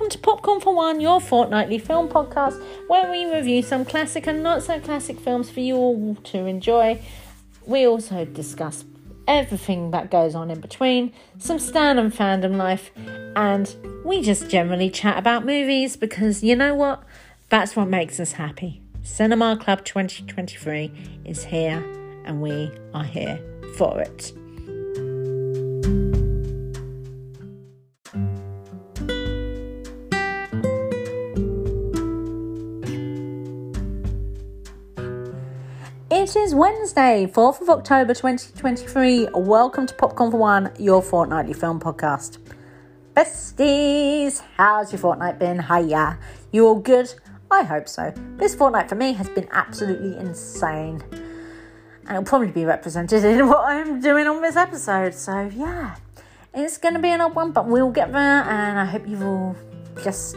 welcome to Popcorn for One, your fortnightly film podcast where we review some classic and not so classic films for you all to enjoy. We also discuss everything that goes on in between, some Stan and fandom life, and we just generally chat about movies because you know what? That's what makes us happy. Cinema Club 2023 is here and we are here for it. Wednesday, 4th of October 2023. Welcome to Popcorn for One, your fortnightly film podcast. Besties, how's your fortnight been? Hiya. You all good? I hope so. This fortnight for me has been absolutely insane. And it'll probably be represented in what I'm doing on this episode. So, yeah, it's going to be an odd one, but we'll get there. And I hope you've all just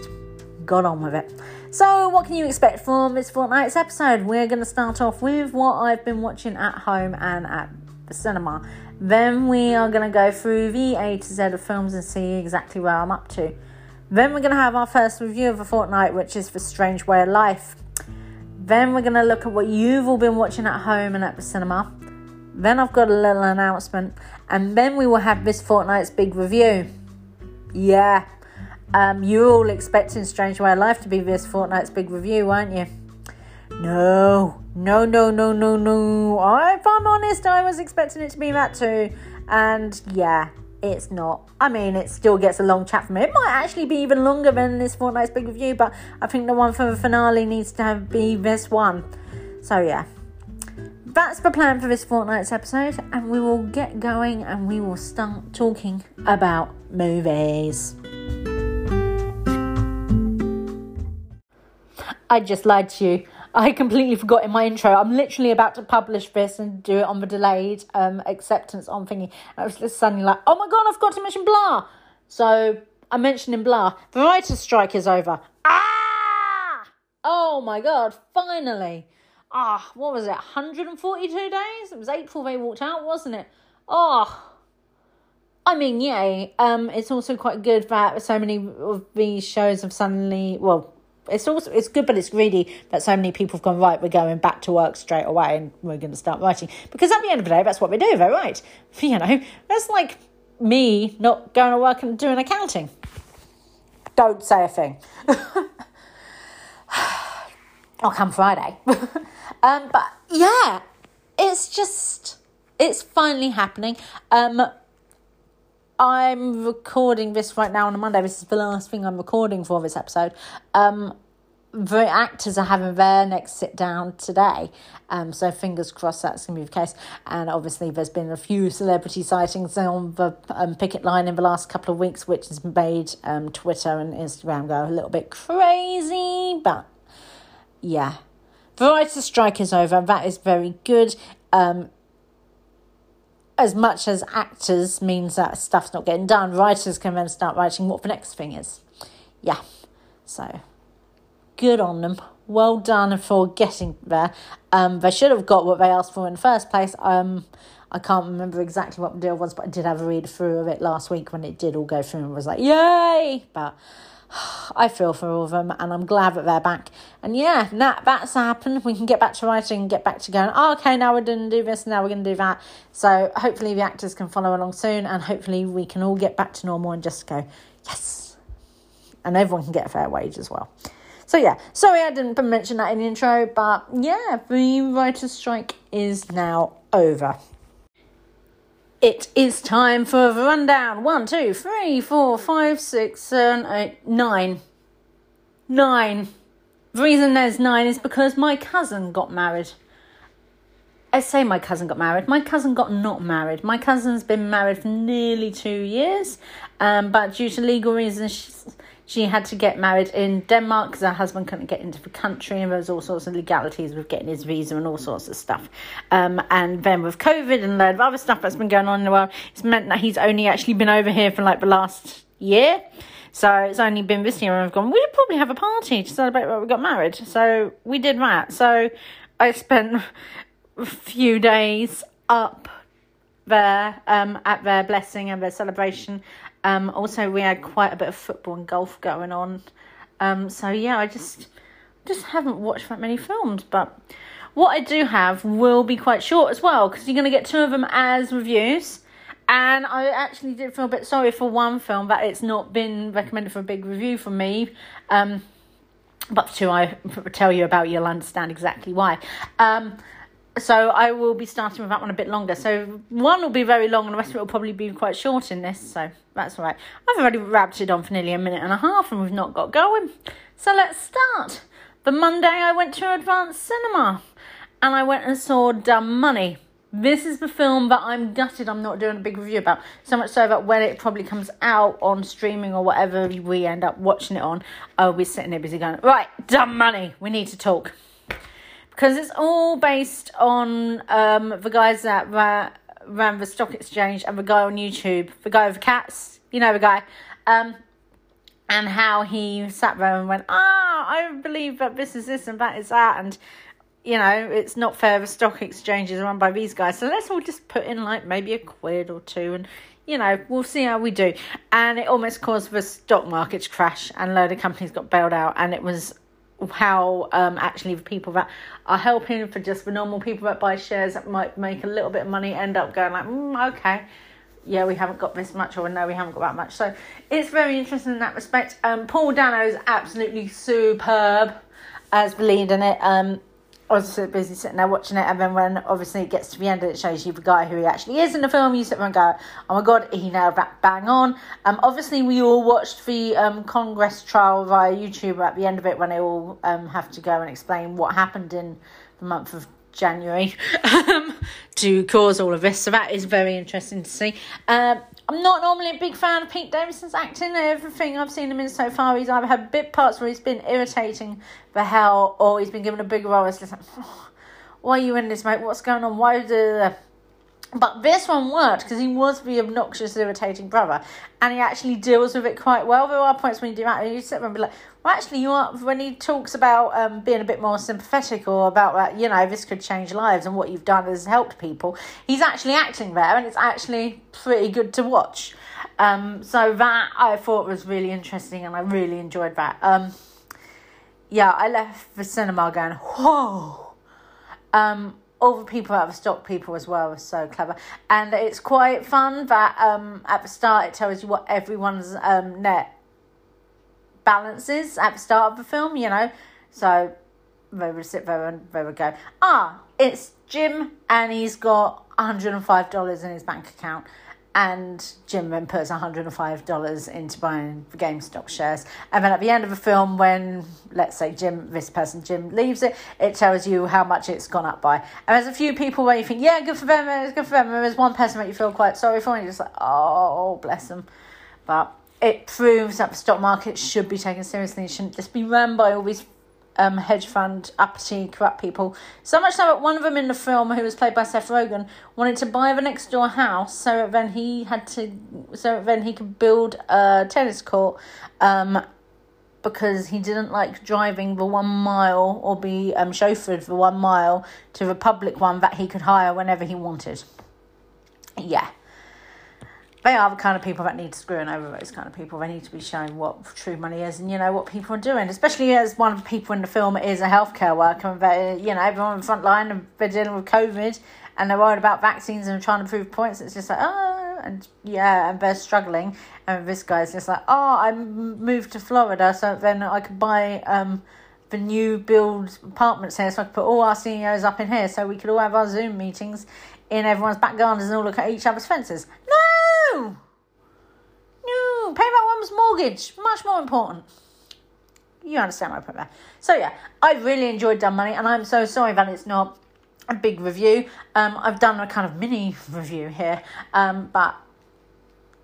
got on with it. So, what can you expect from this fortnight's episode? We're going to start off with what I've been watching at home and at the cinema. Then we are going to go through the A to Z of films and see exactly where I'm up to. Then we're going to have our first review of the fortnight, which is for Strange Way of Life. Then we're going to look at what you've all been watching at home and at the cinema. Then I've got a little announcement, and then we will have this fortnight's big review. Yeah, um, you're all expecting Strange Way of Life to be this fortnight's big review, aren't you? No, no, no, no, no, no. If I'm honest, I was expecting it to be that too. And yeah, it's not. I mean, it still gets a long chat from it. It might actually be even longer than this fortnight's big review, but I think the one for the finale needs to have, be this one. So yeah, that's the plan for this fortnight's episode, and we will get going and we will start talking about movies. I just lied to you. I completely forgot in my intro. I'm literally about to publish this and do it on the delayed um, acceptance on thingy. I was just suddenly like, oh my god, I forgot to mention blah. So I mentioned in blah. The writer's strike is over. Ah! Oh my god, finally. Ah, what was it? 142 days? It was April they walked out, wasn't it? Oh. I mean, yay. Um, it's also quite good that so many of these shows have suddenly, well, it's also it's good, but it's greedy that so many people have gone right. We're going back to work straight away, and we're going to start writing because at the end of the day, that's what we do. Though, right? You know, that's like me not going to work and doing accounting. Don't say a thing. I'll come Friday. um, but yeah, it's just it's finally happening. Um, I'm recording this right now on a Monday. This is the last thing I'm recording for this episode. Um, the actors are having their next sit down today. Um, so fingers crossed that's going to be the case. And obviously, there's been a few celebrity sightings on the um, picket line in the last couple of weeks, which has made um, Twitter and Instagram go a little bit crazy. But yeah, the writer's strike is over. That is very good. Um, as much as actors means that stuff's not getting done, writers can then start writing what the next thing is. Yeah, so good on them. Well done for getting there. Um, they should have got what they asked for in the first place. Um, I can't remember exactly what the deal was, but I did have a read through of it last week when it did all go through and was like, yay! But I feel for all of them and I'm glad that they're back. And yeah, that, that's happened. We can get back to writing and get back to going, oh, okay, now we're going to do this, now we're going to do that. So hopefully the actors can follow along soon and hopefully we can all get back to normal and just go, yes. And everyone can get a fair wage as well. So yeah, sorry I didn't mention that in the intro, but yeah, the writer's strike is now over. It is time for a rundown. One, two, three, four, five, six, seven, eight, nine. Nine. The reason there's nine is because my cousin got married. I say my cousin got married. My cousin got not married. My cousin's been married for nearly two years, um, but due to legal reasons, she had to get married in Denmark because her husband couldn't get into the country, and there was all sorts of legalities with getting his visa and all sorts of stuff. Um, and then with COVID and a load of other stuff that's been going on in the world, it's meant that he's only actually been over here for like the last year. So it's only been this year, and we've gone. We should probably have a party to celebrate that we got married. So we did that. So I spent a few days up there um, at their blessing and their celebration Um, also, we had quite a bit of football and golf going on. Um, so yeah, I just just haven't watched that many films, but what I do have will be quite short as well because you're going to get two of them as reviews. And I actually did feel a bit sorry for one film that it's not been recommended for a big review from me. Um, but two I tell you about, you'll understand exactly why. Um, so I will be starting with that one a bit longer. So one will be very long, and the rest of it will probably be quite short in this. So that's all right. I've already wrapped it on for nearly a minute and a half, and we've not got going. So let's start. The Monday I went to Advanced Cinema, and I went and saw Dumb Money. This is the film that I'm gutted I'm not doing a big review about. So much so that when it probably comes out on streaming or whatever we end up watching it on, uh, I'll be sitting there busy going, right, Dumb Money, we need to talk because it's all based on um, the guys that ran, ran the stock exchange and the guy on YouTube, the guy with cats, you know the guy, um, and how he sat there and went, ah, I believe that this is this and that is that, and you know it's not fair. The stock exchanges are run by these guys, so let's all just put in like maybe a quid or two and. You know, we'll see how we do. And it almost caused the stock market to crash, and a load of companies got bailed out. And it was how um, actually the people that are helping for just the normal people that buy shares that might make a little bit of money end up going like, mm, okay, yeah, we haven't got this much, or no, we haven't got that much. So it's very interesting in that respect. Um, Paul Dano is absolutely superb as the lead in it. Um, I was so busy sitting there watching it, and then when obviously it gets to the end, and it shows you the guy who he actually is in the film. You sit there and go, "Oh my god, he nailed that bang on." Um, obviously we all watched the um Congress trial via YouTube at the end of it when they all um have to go and explain what happened in the month of January um, to cause all of this. So that is very interesting to see. Um, I'm not normally a big fan of Pete Davidson's acting. Everything I've seen him in so far, he's either had bit parts where he's been irritating the hell, or he's been given a big role. It's just like, oh, why are you in this, mate? What's going on? Why the but this one worked because he was the obnoxious, irritating brother, and he actually deals with it quite well. There are points when you do that, and you sit there and be like, "Well, actually, you are." When he talks about um, being a bit more sympathetic or about that, you know, this could change lives and what you've done has helped people. He's actually acting there, and it's actually pretty good to watch. Um, so that I thought was really interesting, and I really enjoyed that. Um, yeah, I left the cinema going, "Whoa." Um, all the people out of stock people as well are so clever. And it's quite fun that um at the start it tells you what everyone's um net balance is at the start of the film you know? So they would sit there and they would go. Ah it's jim and he's got $105 in his bank account and Jim then puts $105 into buying the GameStop shares. And then at the end of the film, when, let's say, Jim, this person, Jim, leaves it, it tells you how much it's gone up by. And there's a few people where you think, yeah, good for them, it's good for them. And there's one person that you feel quite sorry for, and you're just like, oh, bless them. But it proves that the stock market should be taken seriously. It shouldn't just be run by all these um, hedge fund uppity corrupt people. So much so that one of them in the film, who was played by Seth Rogen, wanted to buy the next door house so then he had to, so then he could build a tennis court. Um, because he didn't like driving the one mile or be um, chauffeured for one mile to the public one that he could hire whenever he wanted. Yeah they are the kind of people that need screwing over those kind of people. They need to be shown what true money is and, you know, what people are doing. Especially as one of the people in the film is a healthcare worker and, they, you know, everyone on the front line and they're dealing with COVID and they're worried about vaccines and trying to prove points. It's just like, oh, and yeah, and they're struggling. And this guy's just like, oh, I moved to Florida so then I could buy um, the new build apartments here so I could put all our CEOs up in here so we could all have our Zoom meetings in everyone's back gardens and all look at each other's fences. No! No! Pay that one's mortgage. Much more important. You understand my point there. So yeah, I really enjoyed Dumb Money and I'm so sorry that it's not a big review. Um, I've done a kind of mini review here, um, but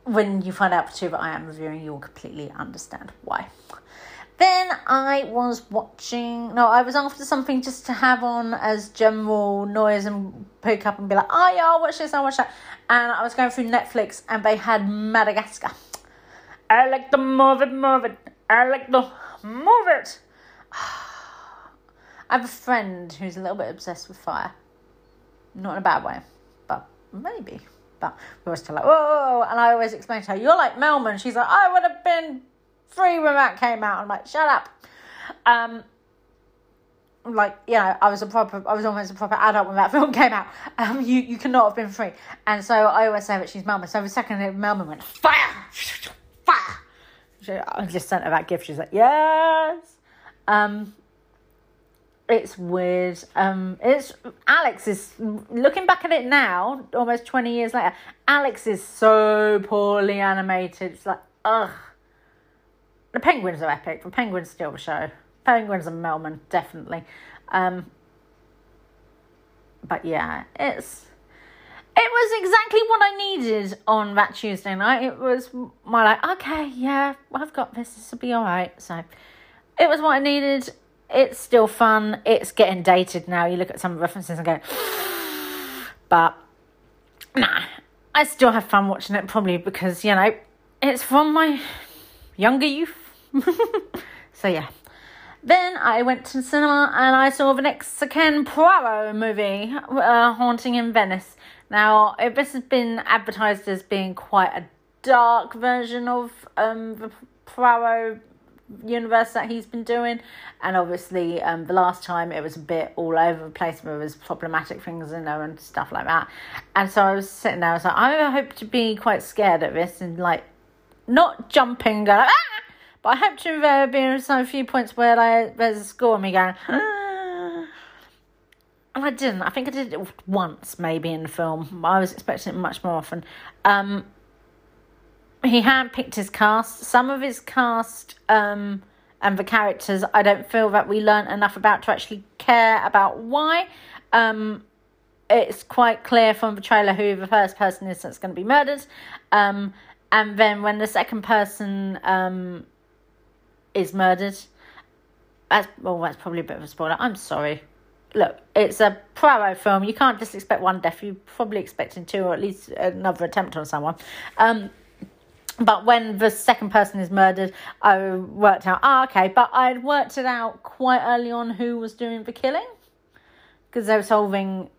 when you find out for two that I am reviewing, you'll completely understand why. Then I was watching, no, I was after something just to have on as general noise and pick up and be like, oh yeah, I'll watch this, I'll watch that. And I was going through Netflix and they had Madagascar. I like the move it, move it. I like the move it. I have a friend who's a little bit obsessed with fire. Not in a bad way, but maybe. but we were still like, whoa, and I always explain to her, you're like Melman. She's like, I would have been free when that came out. I'm like, shut up. Um, like you know I was a proper, I was almost a proper adult when that film came out. Um, you you cannot have been free, and so I always say that she's Melman. So the second Melman went fire, fire. She, I just sent her that gift. She's like, yes. Um, it's weird. Um, it's Alex is looking back at it now, almost twenty years later. Alex is so poorly animated. It's like ugh. The penguins are epic. The penguins steal the show. Penguins and Melman definitely. Um, but yeah, it's it was exactly what I needed on that Tuesday night. It was my like, okay, yeah, I've got this. This will be all right. So it was what I needed. It's still fun. It's getting dated now. You look at some references and go, but nah, I still have fun watching it. Probably because you know it's from my younger youth. so yeah. Then I went to cinema and I saw the next Ken Poirot movie, uh, Haunting in Venice. Now, this has been advertised as being quite a dark version of um, the Poirot universe that he's been doing, and obviously, um, the last time it was a bit all over the place. There was problematic things in there and stuff like that. And so I was sitting there, I was like, I hope to be quite scared of this and like not jumping, going ah! But I hope to uh, be some few points where like, there's a score and me going, ah. and I didn't. I think I did it once, maybe in the film. I was expecting it much more often. Um, he had picked his cast. Some of his cast um, and the characters, I don't feel that we learnt enough about to actually care about why. Um, it's quite clear from the trailer who the first person is that's going to be murdered. Um, and then when the second person um, is murdered. That's well, that's probably a bit of a spoiler. I'm sorry. Look, it's a Poirot film. You can't just expect one death. You're probably expecting two, or at least another attempt on someone. Um, but when the second person is murdered, I worked out. Ah, okay. But I'd worked it out quite early on who was doing the killing, because they were solving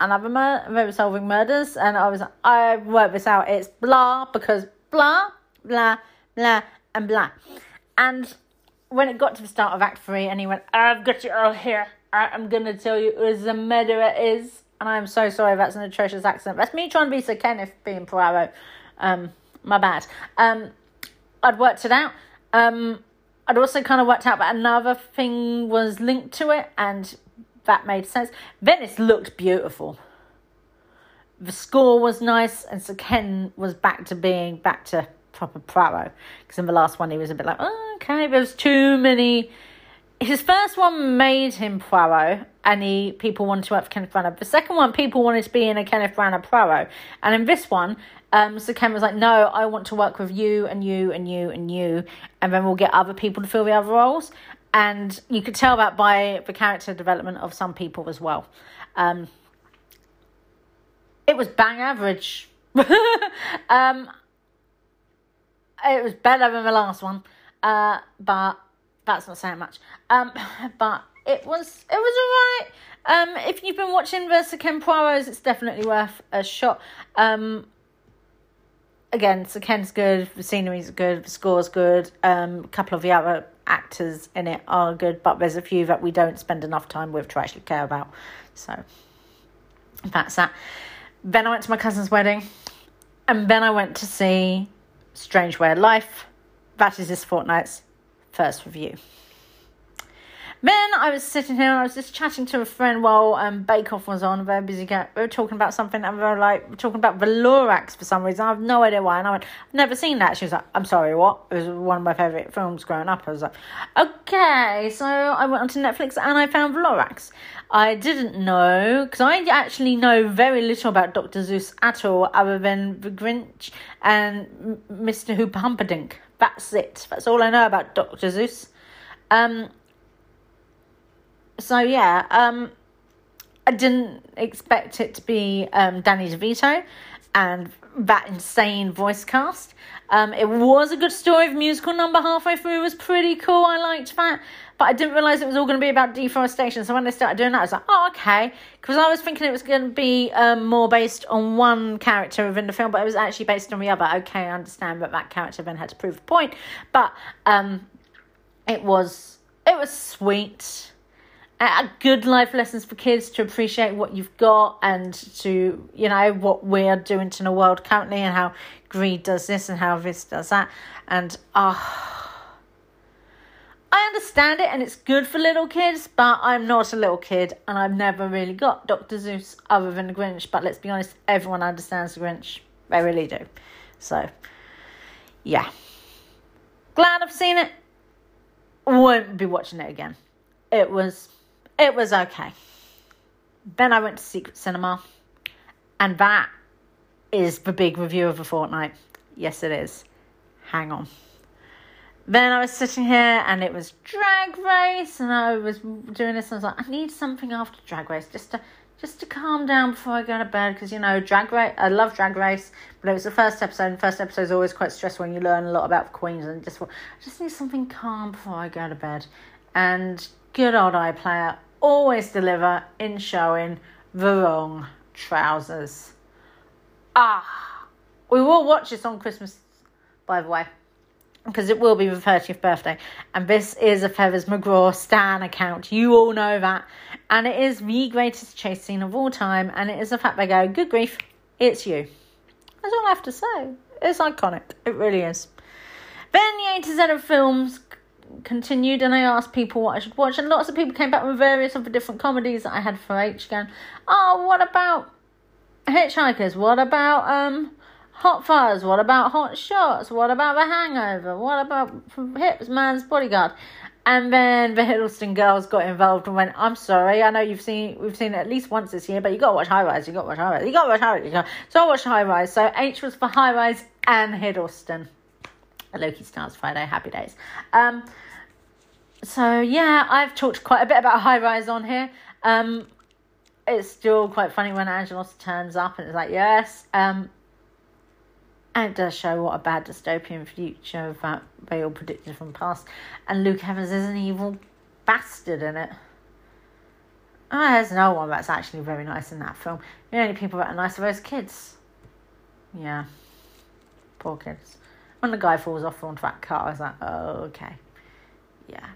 another murder. They were solving murders, and I was I worked this out. It's blah because blah blah blah and blah. And when it got to the start of Act Three, and he went, "I've got you all here. I'm gonna tell you who the murderer is." And I'm so sorry. That's an atrocious accent. That's me trying to be Sir Kenneth being Poirot. Um, my bad. Um, I'd worked it out. Um, I'd also kind of worked out that another thing was linked to it, and that made sense. Venice looked beautiful. The score was nice, and Sir Ken was back to being back to proper Poirot. Because in the last one, he was a bit like, oh, okay, there's too many. His first one made him Poirot, and he people wanted to work for Kenneth Branagh. The second one, people wanted to be in a Kenneth Branagh Poirot, and in this one, um, so Ken was like, no, I want to work with you and you and you and you, and then we'll get other people to fill the other roles. And you could tell that by the character development of some people as well. Um, it was bang average. um, it was better than the last one, uh, but that's not saying much. Um, but it was it was alright. Um, if you've been watching Versa Ken Poirot's, it's definitely worth a shot. Um, again, Sir Ken's good, the scenery's good, the score's good. Um, a couple of the other actors in it are good, but there's a few that we don't spend enough time with to actually care about. So that's that. Then I went to my cousin's wedding, and then I went to see Strange Way of Life. That is this fortnight's first review. Then I was sitting here and I was just chatting to a friend while um, Bake Off was on. Very busy. Get, we were talking about something and we were like talking about the Lorax for some reason. I have no idea why. And I went, I've never seen that. She was like, I'm sorry, what? It was one of my favourite films growing up. I was like, okay. So I went onto Netflix and I found Lorax. I didn't know because I actually know very little about Dr. Seuss at all, other than the Grinch and Mr. Hooper Humperdinck. That's it. That's all I know about Dr. Seuss. Um, so yeah, um, I didn't expect it to be um, Danny DeVito and that insane voice cast. Um, it was a good story. The musical number halfway through was pretty cool. I liked that. But I didn't realise it was all going to be about deforestation. So when they started doing that, I was like, oh, okay. Because I was thinking it was going to be um, more based on one character within the film, but it was actually based on the other. Okay, I understand, but that character then had to prove a point. But um, it was it was sweet. Uh, good life lessons for kids to appreciate what you've got and to you know what we're doing to the world currently and how greed does this and how this does that and ah. Uh, I understand it and it's good for little kids, but I'm not a little kid and I've never really got Dr. Seuss other than the Grinch. But let's be honest, everyone understands the Grinch. They really do. So, yeah. Glad I've seen it. Won't be watching it again. It was, it was okay. Then I went to Secret Cinema, and that is the big review of a fortnight. Yes, it is. Hang on. Then I was sitting here and it was drag race and I was doing this and I was like, I need something after drag race just to just to calm down before I go to bed because you know drag race I love drag race but it was the first episode and first episode is always quite stressful when you learn a lot about the queens and just I just need something calm before I go to bed and good old iPlayer always deliver in showing the wrong trousers ah we will watch this on Christmas by the way because it will be the 30th birthday. And this is a Feathers McGraw Stan account. You all know that. And it is the greatest chase scene of all time. And it is the fact they go, good grief, it's you. That's all I have to say. It's iconic. It really is. Then the A to Z of films continued and I asked people what I should watch. And lots of people came back with various of different comedies that I had for H going, oh, what about Hitchhikers? What about, um, Hot Fuzz? What about Hot Shots? What about The Hangover? What about Hitman's Bodyguard? And then the Hiddleston girls got involved and went, I'm sorry, I know you've seen we've seen it at least once this year, but you gotta watch High Rise, you gotta watch High Rise, you gotta watch High Rise, you gotta so I watched High Rise. So H was for High Rise and Hiddleston. Loki starts Friday, happy days. Um so yeah, I've talked quite a bit about High Rise on here. Um it's still quite funny when Angelos turns up and it's like, yes, um, and it does show what a bad dystopian future that they all predicted from past. And Luke Evans is an evil bastard in it. Oh, there's no one that's actually very nice in that film. The only people that are nice are those kids. Yeah. Poor kids. When the guy falls off onto that car, I was like, oh, okay. Yeah.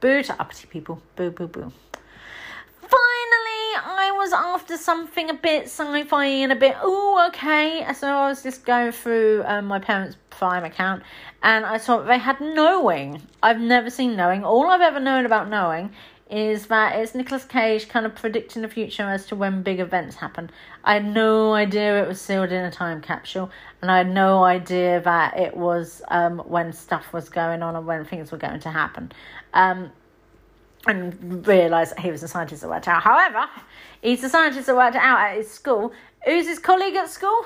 Boo to uppity people. Boo, boo, boo. Finally, I was after something a bit sci-fi and a bit oh okay. So I was just going through um, my parents' Prime account, and I saw they had Knowing. I've never seen Knowing. All I've ever known about Knowing is that it's Nicolas Cage kind of predicting the future as to when big events happen. I had no idea it was sealed in a time capsule, and I had no idea that it was um, when stuff was going on and when things were going to happen. Um, and realised he was a scientist that worked out. However, he's the scientist that worked out at his school. Who's his colleague at school?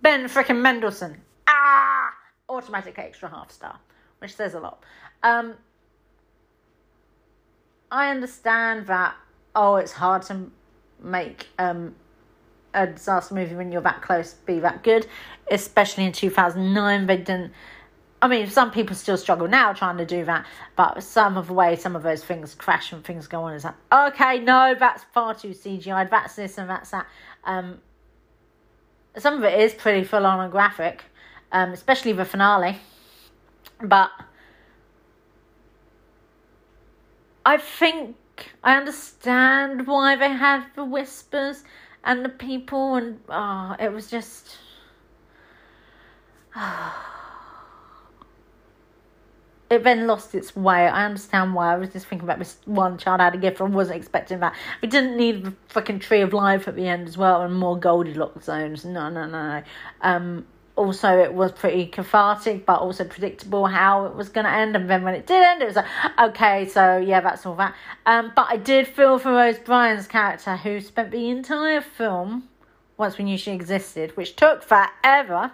Ben frickin' Mendelsohn. Ah! Automatic extra half star, which says a lot. Um, I understand that, oh, it's hard to make um, a disaster movie when you're that close be that good, especially in 2009. They didn't I mean, some people still struggle now trying to do that, but some of the way some of those things crash and things go on is like, okay, no, that's far too CGI, that's this and that's that. Um, some of it is pretty full on and graphic, um, especially the finale, but I think I understand why they had the whispers and the people, and oh, it was just. it then lost its way. I understand why. I was just thinking about this one child I had a gift. I wasn't expecting that. We didn't need the fucking tree of life at the end as well and more Goldilocks zones. No, no, no, no. Um, also, it was pretty cathartic, but also predictable how it was going to end. And then when it did end, it was like, okay, so yeah, that's all that. Um, but I did feel for Rose Byrne's character, who spent the entire film, once we knew she existed, which took forever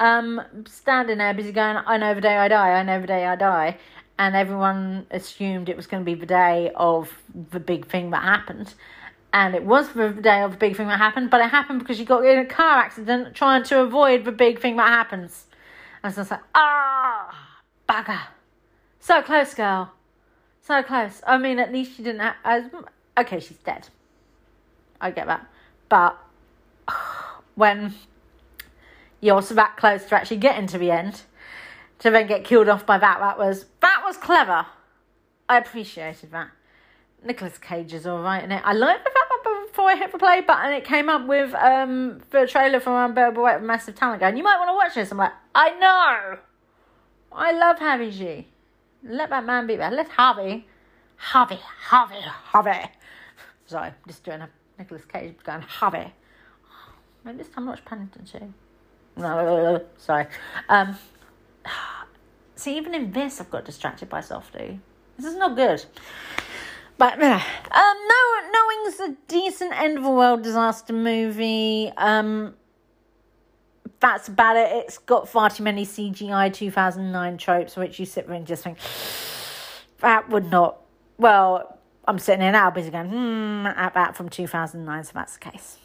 um, standing there busy going, I know the day I die, I know the day I die. And everyone assumed it was going to be the day of the big thing that happened. And it was the day of the big thing that happened, but it happened because you got in a car accident trying to avoid the big thing that happens. And so it's like, ah, bugger. So close, girl. So close. I mean, at least she didn't have. As, okay, she's dead. I get that. But when you're so that close to actually getting to the end, to then get killed off by that, that was that was clever. I appreciated that. Nicolas Cage is alright in it. I liked the fact before I hit the play button, it came up with um the trailer for Unbearable Weight Massive Talent going, you might want to watch this. I'm like, I know! I love Harvey G. Let that man be there. Let Harvey, Harvey, Harvey, Harvey. Sorry, just doing a Nicolas Cage going, Harvey. Maybe this time watch Paddington. No, sorry. Um, see, even in this, I've got distracted by Softy. This is not good. But um, no, knowing's a decent end of a world disaster movie. Um, that's about it. It's got far too many CGI 2009 tropes, which you sit there and just think, that would not. Well, I'm sitting in now busy going, hmm, at that from 2009, so that's the case.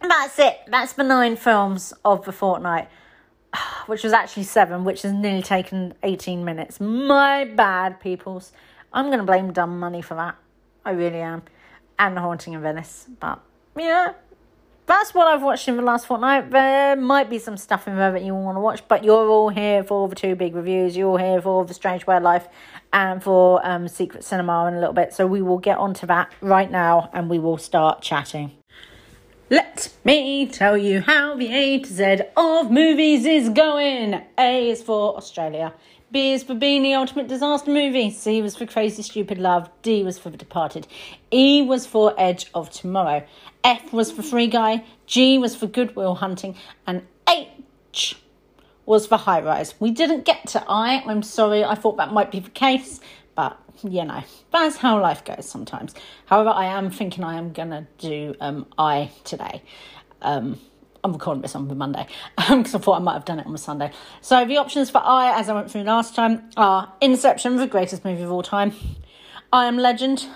that's it. That's the nine films of the fortnight, which was actually seven, which has nearly taken 18 minutes. My bad, peoples. I'm going to blame dumb money for that. I really am. And The Haunting in Venice. But, yeah, that's what I've watched in the last fortnight. There might be some stuff in there that you want to watch, but you're all here for the two big reviews. You're all here for The Strange Way of Life and for um, Secret Cinema in a little bit. So we will get onto that right now and we will start chatting. Let me tell you how the A to Z of movies is going. A is for Australia. B is for being the ultimate disaster movie. C was for Crazy Stupid Love. D was for Departed. E was for Edge of Tomorrow. F was for Free Guy. G was for Goodwill Hunting. And H was for High Rise. We didn't get to I. I'm sorry. I thought that might be the case. But, you know, that's how life goes sometimes. However, I am thinking I am going to do um, I today. Um, I'm recording this on the Monday um, because I thought I might have done it on the Sunday. So the options for I, as I went through last time, are Inception, the greatest movie of all time. I Am Legend,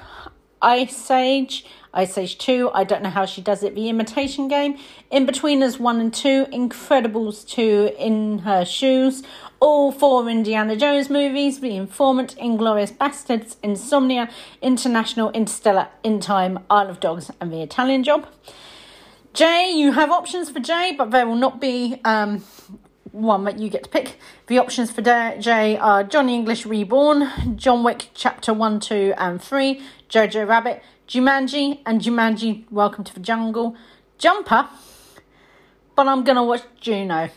Ice Age, Ice Age 2, I don't know how she does it, The Imitation Game, Inbetweeners 1 and 2, Incredibles 2, In Her Shoes, all four Indiana Jones movies, The Informant, Inglorious Bastards, Insomnia, International, Interstellar, In Time, Isle of Dogs, and The Italian Job. J, you have options for J, but there will not be um, one that you get to pick. The options for J are Johnny English Reborn, John Wick Chapter 1, 2, and 3, Jojo Rabbit, Jumanji, and Jumanji Welcome to the Jungle, Jumper, but I'm going to watch Juno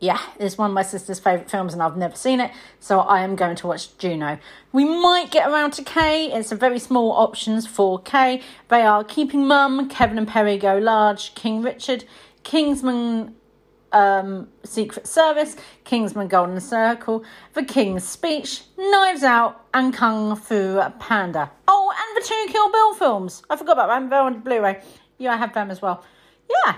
yeah, it's one of my sister's favourite films and I've never seen it, so I am going to watch Juno. We might get around to K, it's a very small options for K. They are Keeping Mum, Kevin and Perry Go Large, King Richard, Kingsman um, Secret Service, Kingsman Golden Circle, The King's Speech, Knives Out, and Kung Fu Panda. Oh, and the two Kill Bill films. I forgot about them, they're on Blu ray. Yeah, I have them as well. Yeah,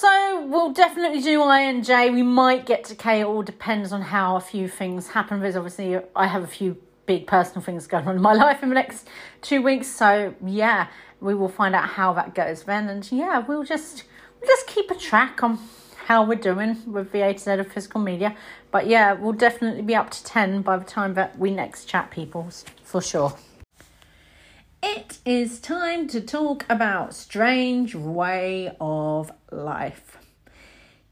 so we'll definitely do I and J. We might get to K. It all depends on how a few things happen. Because obviously I have a few big personal things going on in my life in the next two weeks. So yeah, we will find out how that goes then. And yeah, we'll just we'll just keep a track on how we're doing with the A to Z of physical media. But yeah, we'll definitely be up to ten by the time that we next chat, peoples for sure. It is time to talk about Strange Way of Life.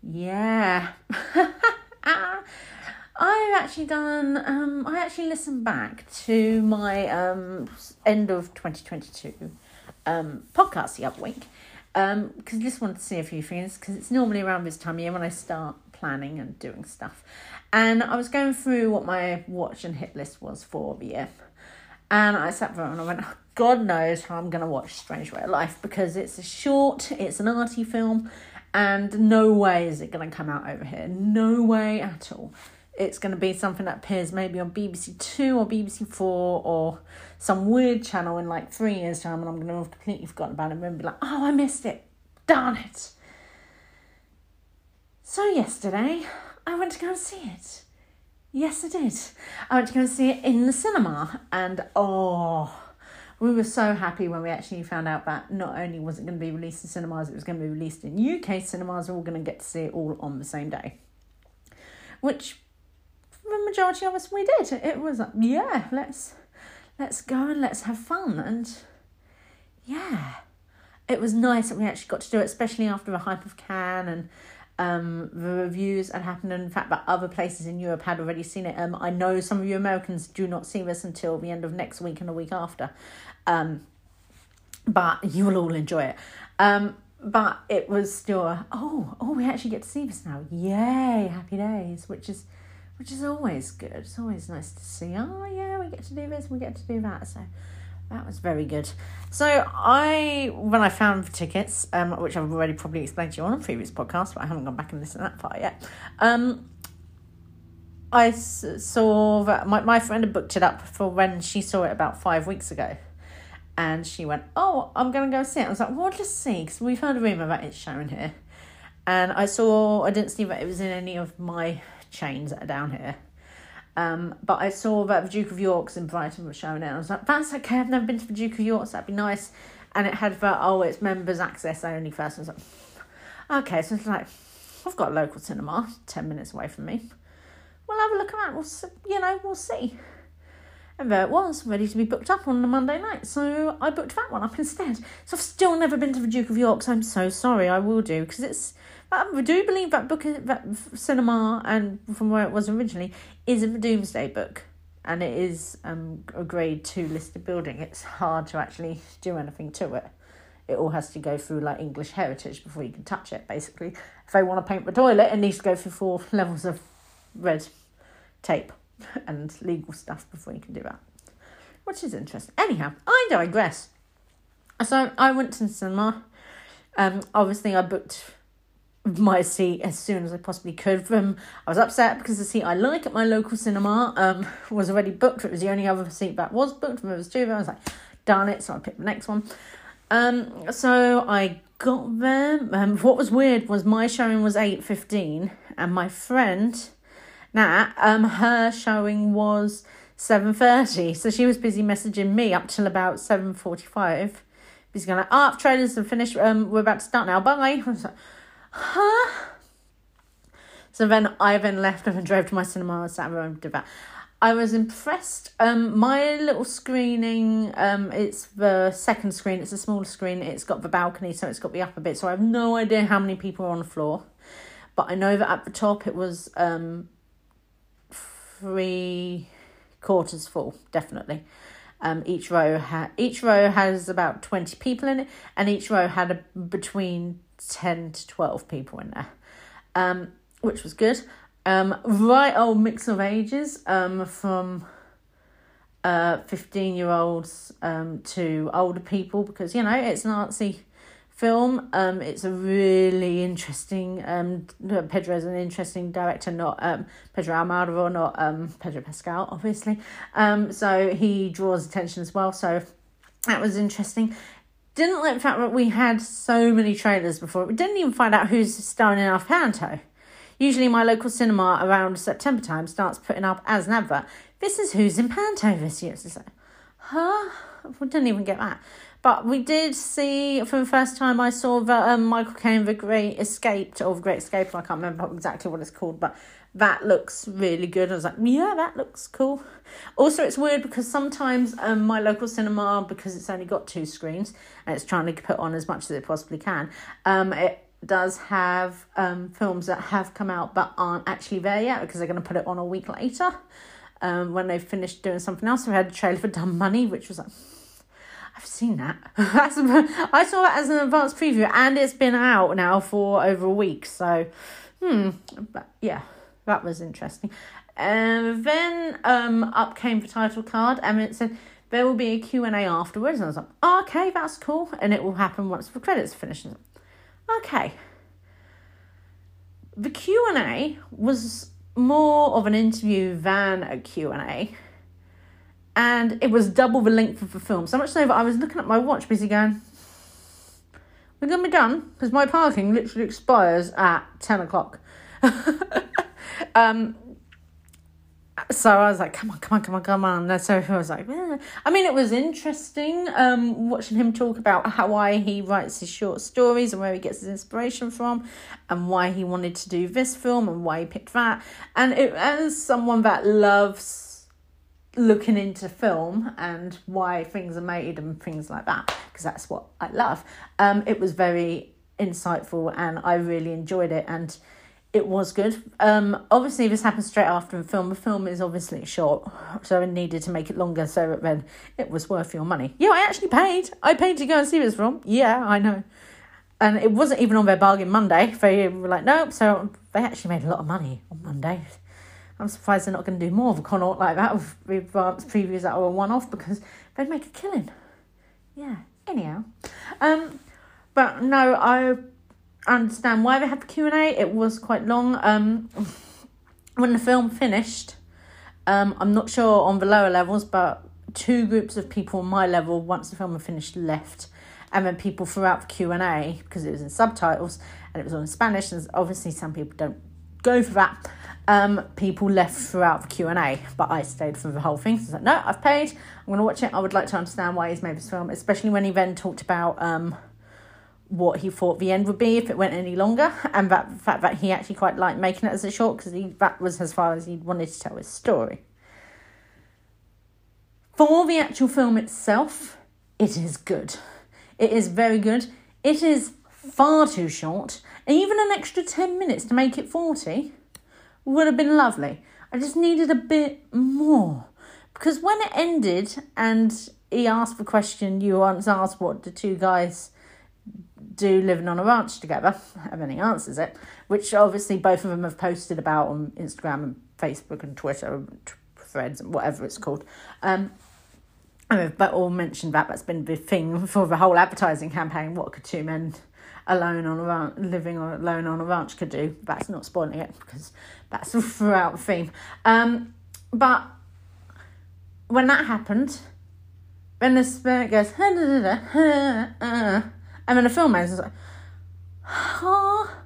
Yeah. I've actually done, um, I actually listened back to my um, end of 2022 um, podcast the other week because um, I just wanted to see a few things because it's normally around this time of year when I start planning and doing stuff. And I was going through what my watch and hit list was for the year. And I sat there and I went, God knows how I'm going to watch Strange Way of Life because it's a short, it's an arty film, and no way is it going to come out over here. No way at all. It's going to be something that appears maybe on BBC Two or BBC Four or some weird channel in like three years' time, and I'm going to have completely forgotten about it and be like, oh, I missed it. Darn it. So, yesterday, I went to go and see it. Yes, I did. I went to go and see it in the cinema, and oh, we were so happy when we actually found out that not only was it going to be released in cinemas, it was going to be released in UK cinemas. We're all going to get to see it all on the same day, which the majority of us we did. It was like, yeah, let's let's go and let's have fun and yeah. It was nice that we actually got to do it, especially after the hype of Cannes and um, the reviews had happened. And in fact, that other places in Europe had already seen it. Um, I know some of you Americans do not see this until the end of next week and a week after. Um, but you will all enjoy it. Um, but it was still oh oh we actually get to see this now. Yay happy days which is which is always good. It's always nice to see oh yeah we get to do this we get to do that. So that was very good. So i when i found the tickets um which i've already probably explained to you on a previous podcast but i haven't gone back and listened to that far yet um I saw that my, my friend had booked it up for when she saw it about five weeks ago and she went, "Oh, I'm gonna go see it." I was like, "Well, just see," because we've heard a rumor about it showing here, and I saw I didn't see that it was in any of my chains that are down here. Um, but I saw that the Duke of York's in Brighton was showing it. I was like, "That's okay. I've never been to the Duke of York's. That'd be nice." And it had that oh, it's members access only first. I was like, "Okay," so it's like, I've got a local cinema ten minutes away from me. We'll have a look around. We'll you know, we'll see. And there it was, ready to be booked up on a Monday night. So I booked that one up instead. So I've still never been to the Duke of York, so I'm so sorry. I will do because it's. I do believe that book, that cinema, and from where it was originally, is a Domesday book, and it is um, a Grade Two listed building. It's hard to actually do anything to it. It all has to go through like English heritage before you can touch it. Basically, if they want to paint the toilet, it needs to go through four levels of red tape. and legal stuff before you can do that. Which is interesting. Anyhow, I digress. So I went to the cinema. Um, obviously, I booked my seat as soon as I possibly could. From I was upset because the seat I like at my local cinema um was already booked. It was the only other seat that was booked. There was two. I was like, darn it! So I picked the next one. Um, so I got there. Um, what was weird was my showing was eight fifteen, and my friend Nat, um, her showing was seven thirty, so she was busy messaging me up till about seven forty five. Busy going like, "Ah, oh, trailers are finished. Um, we're about to start now. Bye." I was like, "Huh." So then I then left and drove to my cinema and sat around did that. I was impressed. Um, my little screening, um, it's the second screen. It's a smaller screen. It's got the balcony, so it's got the upper bit. So I have no idea how many people are on the floor, but I know that at the top it was um three quarters full, definitely. Um, each row ha- each row has about twenty people in it, and each row had a, between ten to twelve people in there, um, which was good. Um, right old mix of ages, um, from uh fifteen year olds um to older people because you know it's Nazi film. Um, it's a really interesting. Um, Pedro is an interesting director, not um Pedro Almodovar, not um Pedro Pascal, obviously. Um, so he draws attention as well. So that was interesting. Didn't like the fact that we had so many trailers before. We didn't even find out who's starring in our Panto. Usually, my local cinema around September time starts putting up as an advert. This is who's in Panto this year. So, huh? We didn't even get that. But we did see for the first time. I saw that um, Michael Caine, The Great Escape, or The Great Escape. I can't remember exactly what it's called, but that looks really good. I was like, yeah, that looks cool. Also, it's weird because sometimes um, my local cinema, because it's only got two screens and it's trying to put on as much as it possibly can, um, it does have um films that have come out but aren't actually there yet because they're going to put it on a week later. Um, when they've finished doing something else, we had a trailer for Dumb Money, which was like I've seen that. I saw it as an advanced preview, and it's been out now for over a week. So, hmm, but yeah, that was interesting. And then um, up came the title card, and it said there will be a Q and A afterwards. And I was like, oh, okay, that's cool, and it will happen once the credits finish. Okay. The Q and A was more of an interview than a Q and A and it was double the length of the film. So much so that I was looking at my watch, busy going, "We're gonna be done," because my parking literally expires at ten o'clock. um, so I was like, come on, come on, come on, come on. So I was like. I mean, it was interesting um, watching him talk about how why he writes his short stories and where he gets his inspiration from, and why he wanted to do this film and why he picked that. And it, as someone that loves looking into film and why things are made and things like that, because that's what I love. Um, it was very insightful and I really enjoyed it and it was good. Um, obviously, this happened straight after the film. The film is obviously short, so I needed to make it longer so then it was worth your money. Yeah, I actually paid. I paid to go and see this film. Yeah, I know. And it wasn't even on their bargain Monday. They were like, nope. So they actually made a lot of money on Monday. I'm surprised they're not going to do more of a Connaught like that with advanced previews that were one off because they'd make a killing. Yeah. Anyhow, um, but no, I understand why they had the Q and A. It was quite long. Um, when the film finished, um, I'm not sure on the lower levels, but two groups of people on my level, once the film had finished, left, and then people throughout the Q and A because it was in subtitles and it was all in Spanish. And obviously, some people don't go for that. Um, people left throughout the Q and A, but I stayed for the whole thing. So I was like, no, I've paid. I'm to watch it. I would like to understand why he's made this film, especially when he then talked about um, what he thought the end would be if it went any longer, and that the fact that he actually quite liked making it as a short because that was as far as he wanted to tell his story. For the actual film itself, it is good. It is very good. It is far too short. Even an extra 10 minutes to make it 40 would have been lovely. I just needed a bit more. Because when it ended and he asked the question you once asked, what the two guys do living on a ranch together, and then he answers it, which obviously both of them have posted about on Instagram and Facebook and Twitter, and threads, and whatever it's called. Um, and we've all mentioned that that's been the thing for the whole advertising campaign. What could two men alone on a ranch, living alone on a ranch could do? That's not spoiling it because that's throughout the theme. Um, but when that happened, then the spirit goes, and then the filmmaker was like, oh,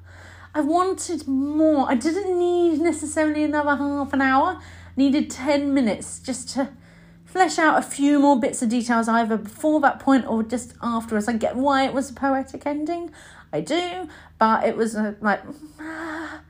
I wanted more. I didn't need necessarily another half an hour. Needed 10 minutes just to flesh out a few more bits of details either before that point or just afterwards. I get why it was a poetic ending. I do, but it was uh, like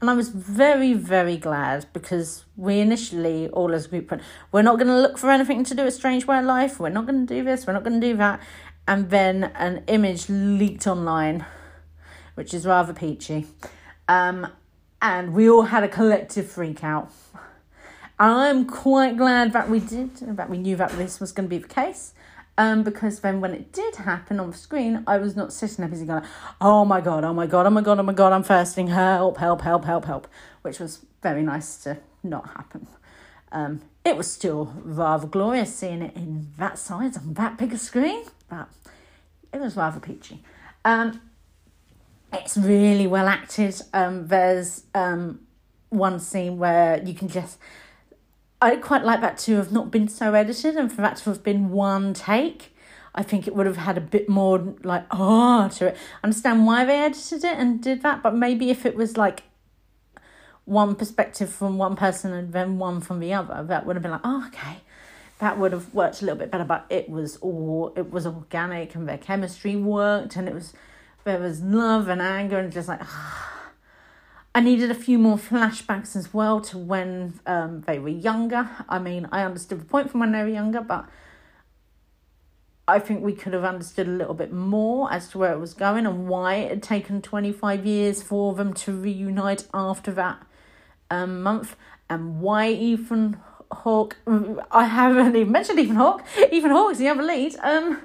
And I was very, very glad because we initially, all as a group, went, we're not going to look for anything to do with Strange Way of Life. We're not going to do this. We're not going to do that. And then an image leaked online, which is rather peachy. Um, and we all had a collective freak out. I'm quite glad that we did, that we knew that this was going to be the case. Um, because then when it did happen on the screen, I was not sitting there busy going, oh my god, oh my god, oh my god, oh my god, I'm thirsting, help, help, help, help, help, which was very nice to not happen. Um, it was still rather glorious seeing it in that size on that big a screen, but it was rather peachy. Um, it's really well acted. Um, there's um, one scene where you can just I quite like that to have not been so edited and for that to have been one take. I think it would have had a bit more like oh to it. I understand why they edited it and did that, but maybe if it was like one perspective from one person and then one from the other, that would have been like, oh okay. That would have worked a little bit better, but it was all it was organic and their chemistry worked and it was there was love and anger and just like I needed a few more flashbacks as well to when um, they were younger. I mean, I understood the point from when they were younger, but I think we could have understood a little bit more as to where it was going and why it had taken 25 years for them to reunite after that um, month and why Ethan Hawke, I haven't even mentioned Ethan Hawke, Ethan Hawke's the other lead, um,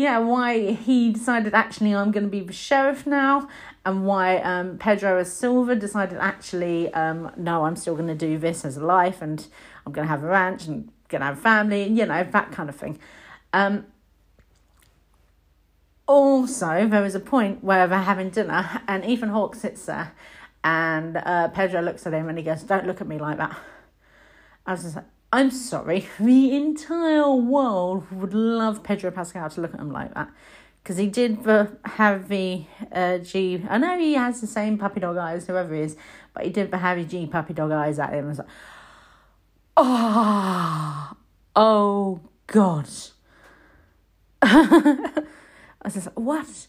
yeah, why he decided actually I'm going to be the sheriff now and why um, Pedro Silva decided actually, um, no, I'm still going to do this as a life and I'm going to have a ranch and going to have a family, and you know, that kind of thing. Um, also, there was a point where they're having dinner and Ethan Hawke sits there and uh, Pedro looks at him and he goes, Don't look at me like that. I was just like, I'm sorry, the entire world would love Pedro Pascal to look at him like that because he did have the uh, G. I know he has the same puppy dog eyes, whoever he is, but he did have the G puppy dog eyes at him. I was like, oh, oh God. I was just like, what?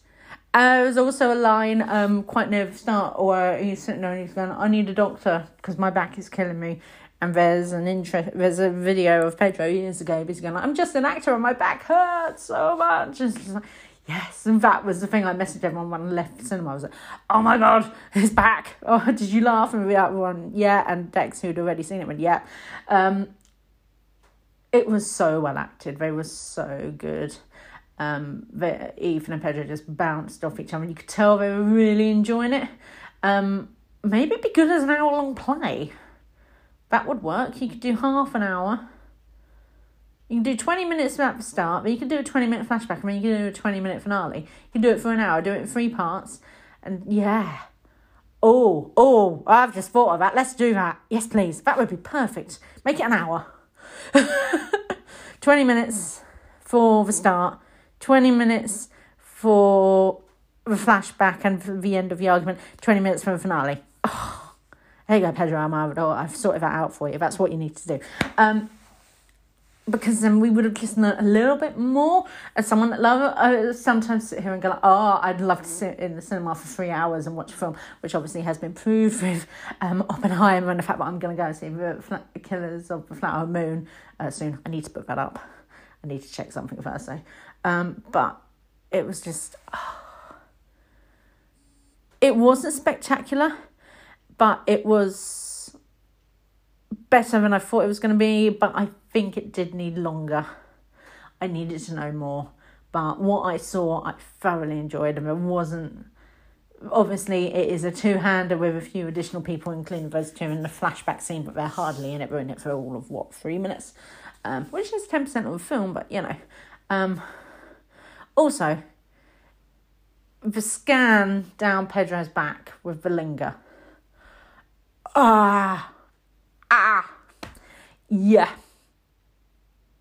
Uh, there was also a line um, quite near the start where he's sitting there and he's going, I need a doctor because my back is killing me. And there's an interest, there's a video of Pedro years ago. He's going, I'm just an actor and my back hurts so much. Like, yes. And that was the thing I messaged everyone when I left the cinema. I was like, oh my God, his back. Oh, did you laugh? And the one, yeah. And Dex, who'd already seen it, went, yeah. Um, it was so well acted. They were so good um, the, Ethan and Pedro just bounced off each other, and you could tell they were really enjoying it. Um, maybe it'd be good as an hour long play. That would work. You could do half an hour. You can do 20 minutes at the start, but you can do a 20 minute flashback. I mean, you can do a 20 minute finale. You can do it for an hour, do it in three parts. And yeah. Oh, oh, I've just thought of that. Let's do that. Yes, please. That would be perfect. Make it an hour. 20 minutes for the start, 20 minutes for the flashback and the end of the argument, 20 minutes for the finale. Oh, there you go, Pedro Almodovar. I've sorted that out for you. That's what you need to do. Um, because then we would have listened a little bit more as someone that love uh, sometimes sit here and go like, oh I'd love to sit in the cinema for three hours and watch a film which obviously has been proved with um, Oppenheimer and the fact that I'm going to go and see the Killers of the Flower Moon uh, soon I need to book that up I need to check something first though um, but it was just, oh. it wasn't spectacular, but it was better than I thought it was going to be. But I think it did need longer. I needed to know more. But what I saw, I thoroughly enjoyed, and it wasn't. Obviously, it is a two-hander with a few additional people, including those two in the flashback scene, but they're hardly in it. We're it for all of what three minutes, um, which is ten percent of the film. But you know, um, also, the scan down Pedro's back with the linger. Ah, ah, yeah.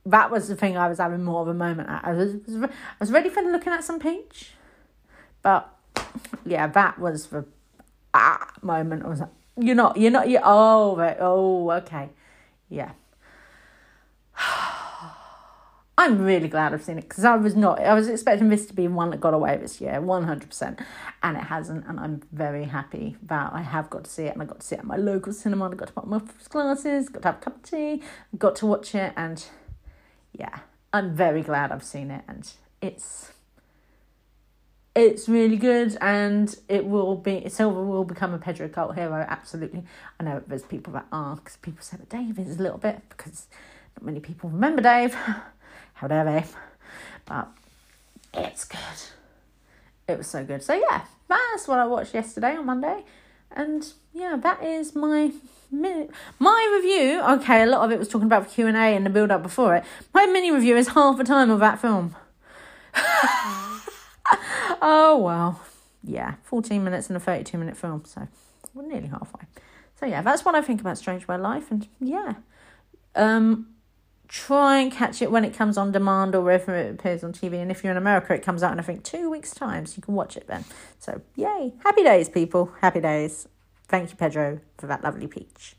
That was the thing I was having more of a moment at. I was, I was ready for looking at some peach, but yeah, that was the ah moment. I was like, you're not, you're not, you oh, oh, okay, yeah. I'm really glad I've seen it because I was not, I was expecting this to be one that got away this year, 100%, and it hasn't. And I'm very happy that I have got to see it and I got to see it at my local cinema. I got to put my glasses, got to have a cup of tea, got to watch it, and yeah, I'm very glad I've seen it. And it's, it's really good and it will be Silva will become a Pedro cult hero absolutely I know there's people that are because people say that Dave is a little bit because not many people remember Dave they? But it's good. It was so good. So yeah, that's what I watched yesterday on Monday, and yeah, that is my mini my review. Okay, a lot of it was talking about Q and A and the build up before it. My mini review is half the time of that film. oh well, yeah, fourteen minutes and a thirty-two minute film, so we're nearly halfway. So yeah, that's what I think about Strange World Life, and yeah, um, try and catch it when it comes on demand or wherever it appears on TV. And if you're in America, it comes out in I think two weeks' time, so you can watch it then. So yay! Happy days, people. Happy days. Thank you, Pedro, for that lovely peach.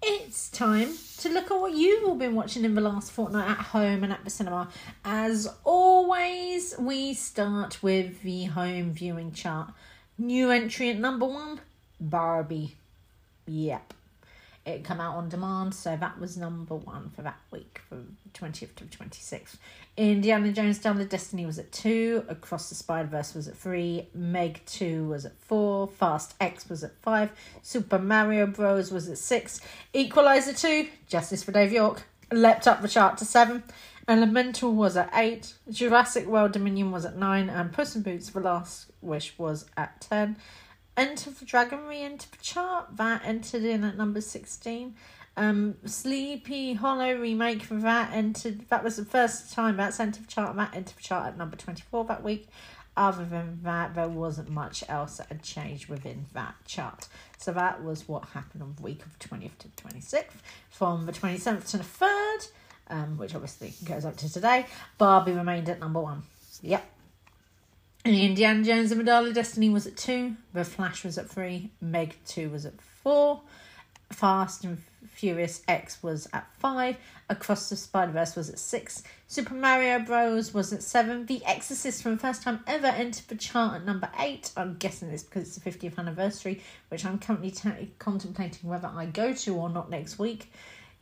It's time to look at what you've all been watching in the last fortnight at home and at the cinema. As always, we start with the home viewing chart. New entry at number one Barbie. Yep it come out on demand, so that was number one for that week from 20th to 26th. Indiana Jones Down the Destiny was at two, Across the Spider Verse was at three, Meg 2 was at four, Fast X was at five, Super Mario Bros. was at six, Equalizer 2, Justice for Dave York, leapt up the chart to seven, Elemental was at eight, Jurassic World Dominion was at nine, and Puss in Boots: The Last Wish was at ten. Enter the Dragon re-entered the chart. That entered in at number 16. Um, Sleepy Hollow remake for that entered. That was the first time that's entered the chart. That entered the chart at number 24 that week. Other than that, there wasn't much else that had changed within that chart. So that was what happened on the week of 20th to 26th. From the 27th to the 3rd, um, which obviously goes up to today, Barbie remained at number one. Yep, Indiana Jones and the Dial of Destiny was at two. The Flash was at three. Meg 2 was at four. Fast and Furious X was at five. Across the Spider Verse was at six. Super Mario Bros. was at seven. The Exorcist, for the first time ever, entered the chart at number eight. I'm guessing it's because it's the 50th anniversary, which I'm currently t- contemplating whether I go to or not next week.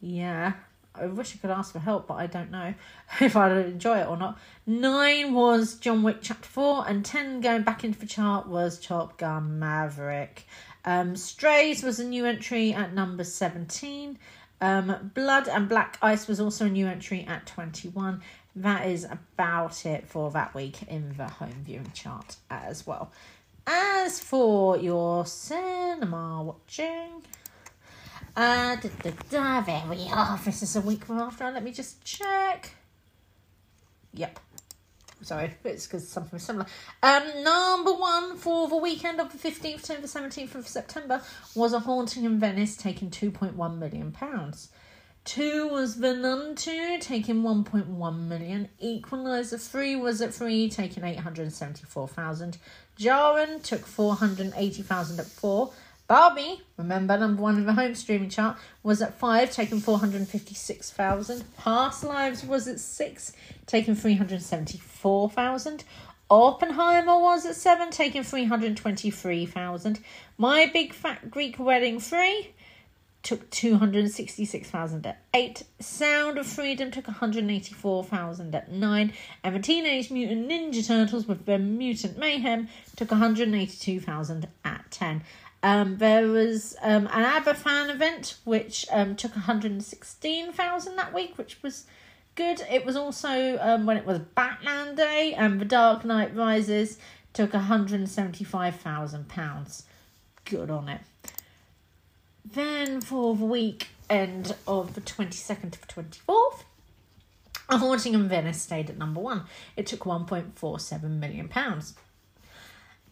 Yeah, I wish I could ask for help, but I don't know if I'd enjoy it or not. Nine was John Wick Chapter 4, and 10 going back into the chart was Top Gun Maverick. Um, Strays was a new entry at number 17. Um, Blood and Black Ice was also a new entry at 21. That is about it for that week in the home viewing chart as well. As for your cinema watching, uh, da, da, da, there we are. This is a week from after. Let me just check. Yep. Sorry, it's because something similar. Um, number one for the weekend of the 15th to the 17th of September was A Haunting in Venice, taking £2.1 million. Two was The Nun 2, taking 1.1 million. Equalizer 3 was at 3, taking 874,000. Jawan took 480,000 at 4. Barbie, remember number one in the home streaming chart, was at five, taking 456,000. Past Lives was at six, taking 374,000. Oppenheimer was at seven, taking 323,000. My Big Fat Greek Wedding 3 took 266,000 at 8. Sound of Freedom took 184,000 at 9. And the Teenage Mutant Ninja Turtles with their Mutant Mayhem took 182,000 at 10. Um, there was um, an ABBA fan event which um, took 116,000 that week, which was good. It was also um, when it was Batman Day, and The Dark Knight Rises took 175,000 pounds. Good on it. Then for the week end of the 22nd to the 24th, A Haunting in Venice stayed at number one. It took 1.47 million pounds.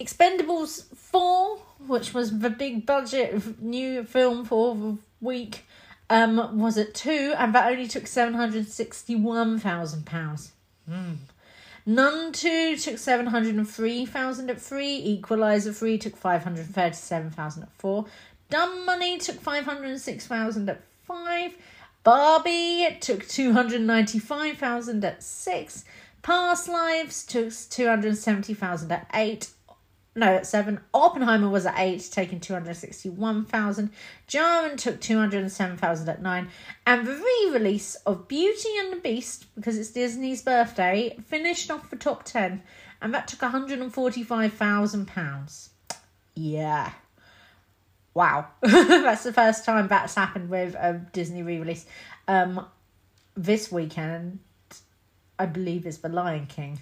Expendables 4, which was the big budget new film for the week, um, was at 2, and that only took £761,000. Mm. Nun 2 took 703,000 at 3, Equalizer 3 took 537,000 at 4, Dumb Money took 506,000 at 5, Barbie took 295,000 at 6, Past Lives took 270,000 at 8, no, at seven. Oppenheimer was at eight, taking 261,000. Jawan took 207,000 at nine. And the re release of Beauty and the Beast, because it's Disney's birthday, finished off the top 10. And that took £145,000. Yeah. Wow. that's the first time that's happened with a Disney re release. Um, this weekend, I believe, is The Lion King.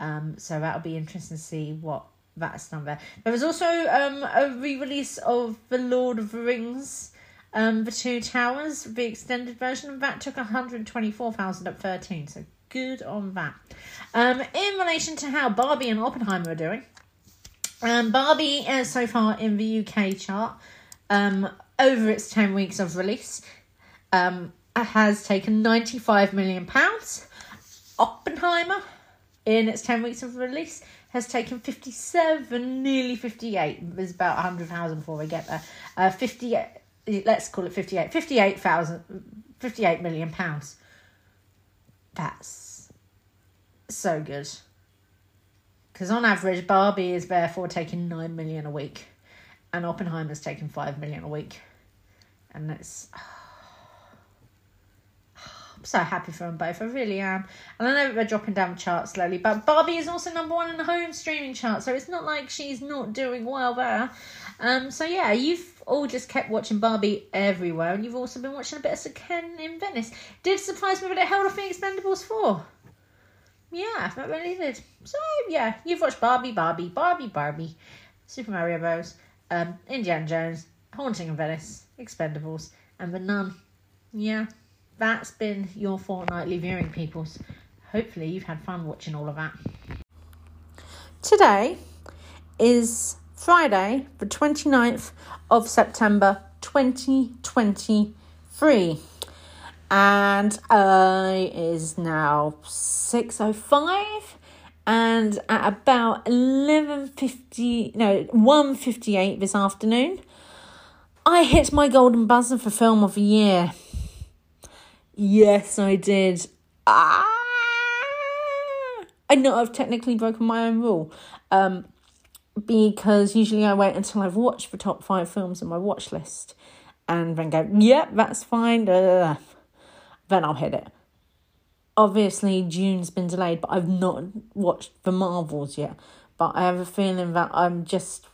Um, so that'll be interesting to see what that's done there. There was also um, a re-release of The Lord of the Rings, um, The Two Towers. The extended version of that took 124,000 at 13, so good on that. Um, in relation to how Barbie and Oppenheimer are doing, um, Barbie uh, so far in the UK chart, um, over its 10 weeks of release, um, has taken 95 million pounds. Oppenheimer in its 10 weeks of release has taken 57, nearly 58. There's about 100,000 before we get there. Uh, 58, let's call it 58, 58,000, 58 million pounds. That's so good. Because on average, Barbie is therefore taking 9 million a week, and Oppenheimer's taking 5 million a week. And it's. Oh, I'm so happy for them both. I really am. And I know they're dropping down the chart slowly, but Barbie is also number one in the home streaming chart, so it's not like she's not doing well there. Um, so yeah, you've all just kept watching Barbie everywhere, and you've also been watching a bit of Ken in Venice. Did surprise me but it held off the Expendables 4. Yeah, that really did. So yeah, you've watched Barbie, Barbie, Barbie, Barbie, Super Mario Bros, um, Indiana Jones, Haunting in Venice, Expendables, and The Nun. Yeah, that's been your fortnightly viewing, peoples. Hopefully, you've had fun watching all of that. Today is Friday, the 29th of September 2023. And uh, is now 6.05 And at about 11.50, no, 1.58 this afternoon, I hit my golden buzzer for film of the year. Yes, I did. Ah! I know I've technically broken my own rule. Um, because usually I wait until I've watched the top five films on my watch list and then go, yep, that's fine. Then I'll hit it. Obviously, Dune's been delayed, but I've not watched the Marvels yet. But I have a feeling that I'm just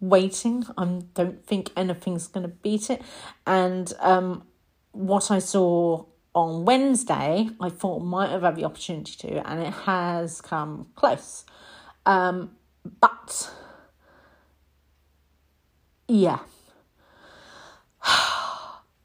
waiting. I don't think anything's going to beat it. And um, what I saw on Wednesday, I thought might have had the opportunity to, and it has come close. Um, but yeah,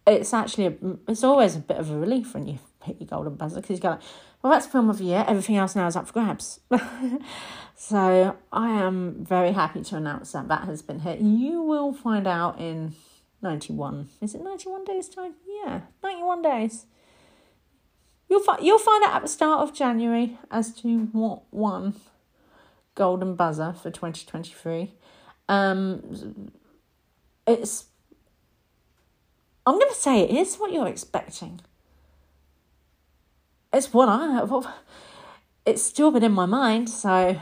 it's actually a, it's always a bit of a relief when you hit your golden buzzer because you go like, well, that's film of the year. Everything else now is up for grabs. so I am very happy to announce that that has been hit. You will find out in ninety one. Is it ninety one days time? Yeah, ninety one days. You'll find you'll find out at the start of January as to what won golden buzzer for twenty twenty three. Um, it's I'm going to say it is what you're expecting. It's what I what, it's still been in my mind, so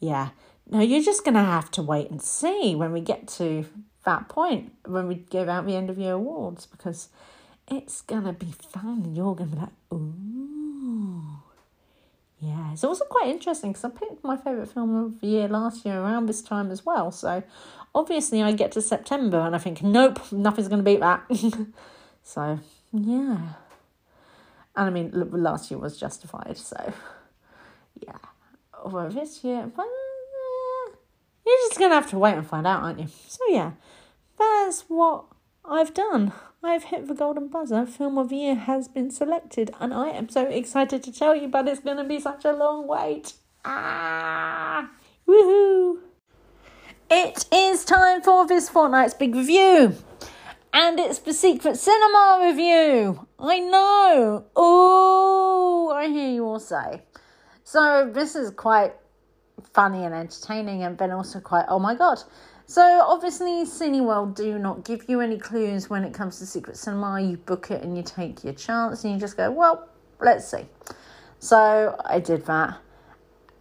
yeah. No, you're just going to have to wait and see when we get to that point when we give out the end of year awards because it's to be fun. You're going to be like, ooh. Yeah, it's also quite interesting because I picked my favourite film of the year last year around this time as well. So obviously, I get to September and I think, nope, nothing's going to beat that. so, yeah. And I mean, last year was justified. So, yeah. Although this year, well, you're just going to have to wait and find out, aren't you? So, yeah, that's what I've done. I've hit the golden buzzer. Film of the year has been selected, and I am so excited to tell you, but it's going to be such a long wait. Ah! Woohoo! It is time for this fortnight's big review. And it's the Secret Cinema review. I know. Oh, I hear you all say. So, this is quite funny and entertaining, and then also quite, oh my god. So obviously, Cineworld do not give you any clues when it comes to Secret Cinema. You book it and you take your chance, and you just go, well, let's see. So I did that,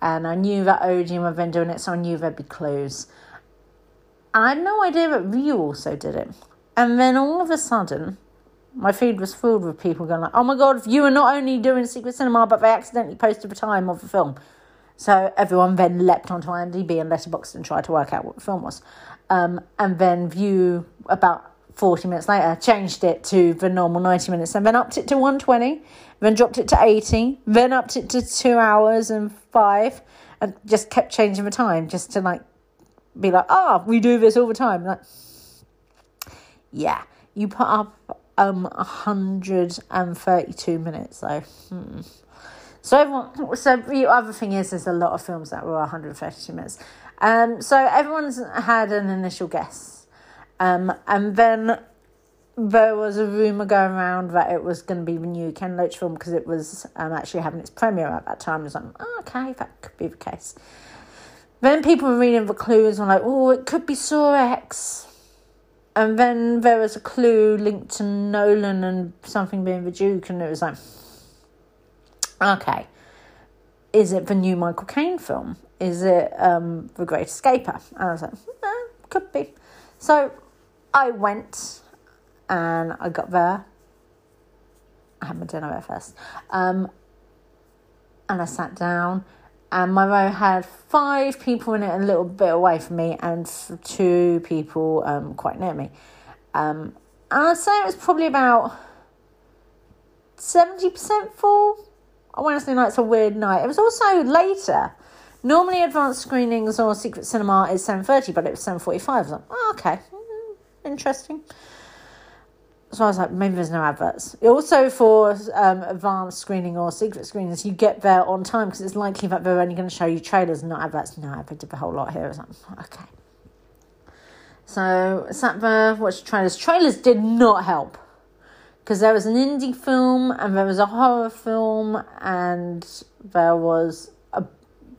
and I knew that Odeon were been doing it, so I knew there'd be clues. I had no idea that Vue also did it. And then all of a sudden, my feed was filled with people going like, "Oh my god, you are not only doing Secret Cinema, but they accidentally posted the time of the film." So everyone then leapt onto IMDb and Letterboxd and tried to work out what the film was. Um, and then Vue, about 40 minutes later, changed it to the normal 90 minutes and then upped it to 120, then dropped it to 80, then upped it to two hours and five, and just kept changing the time just to like be like, oh, we do this all the time. Like, yeah, you put up um 132 minutes though. Hmm. So everyone, so the other thing is, there's a lot of films that were 132 minutes. Um, so everyone's had an initial guess, um, and then there was a rumor going around that it was going to be the new Ken Loach film because it was um, actually having its premiere at that time. I was like, oh, okay, that could be the case. Then people were reading the clues and like, oh, it could be Saw X. And then there was a clue linked to Nolan and something being the Duke, and it was like, Okay. Is it the new Michael Caine film? Is it um, The Great Escaper? And I was like, eh, could be. So I went and I got there. I had my dinner there first. Um, and I sat down, and my row had five people in it, a little bit away from me, and two people um, quite near me. Um, and I'd say it was probably about 70% full, Wednesday night's a weird night. It was also later. Normally, advanced screenings or secret cinema is seven thirty, but it was seven forty-five. I was like, oh, okay, mm, interesting. So I was like, maybe there's no adverts. Also, for um, advanced screening or secret screenings, you get there on time because it's likely that they're only going to show you trailers not adverts. No, I did a whole lot here. I was like, okay. So sat there, watched trailers. Trailers did not help because there was an indie film and there was a horror film and there was a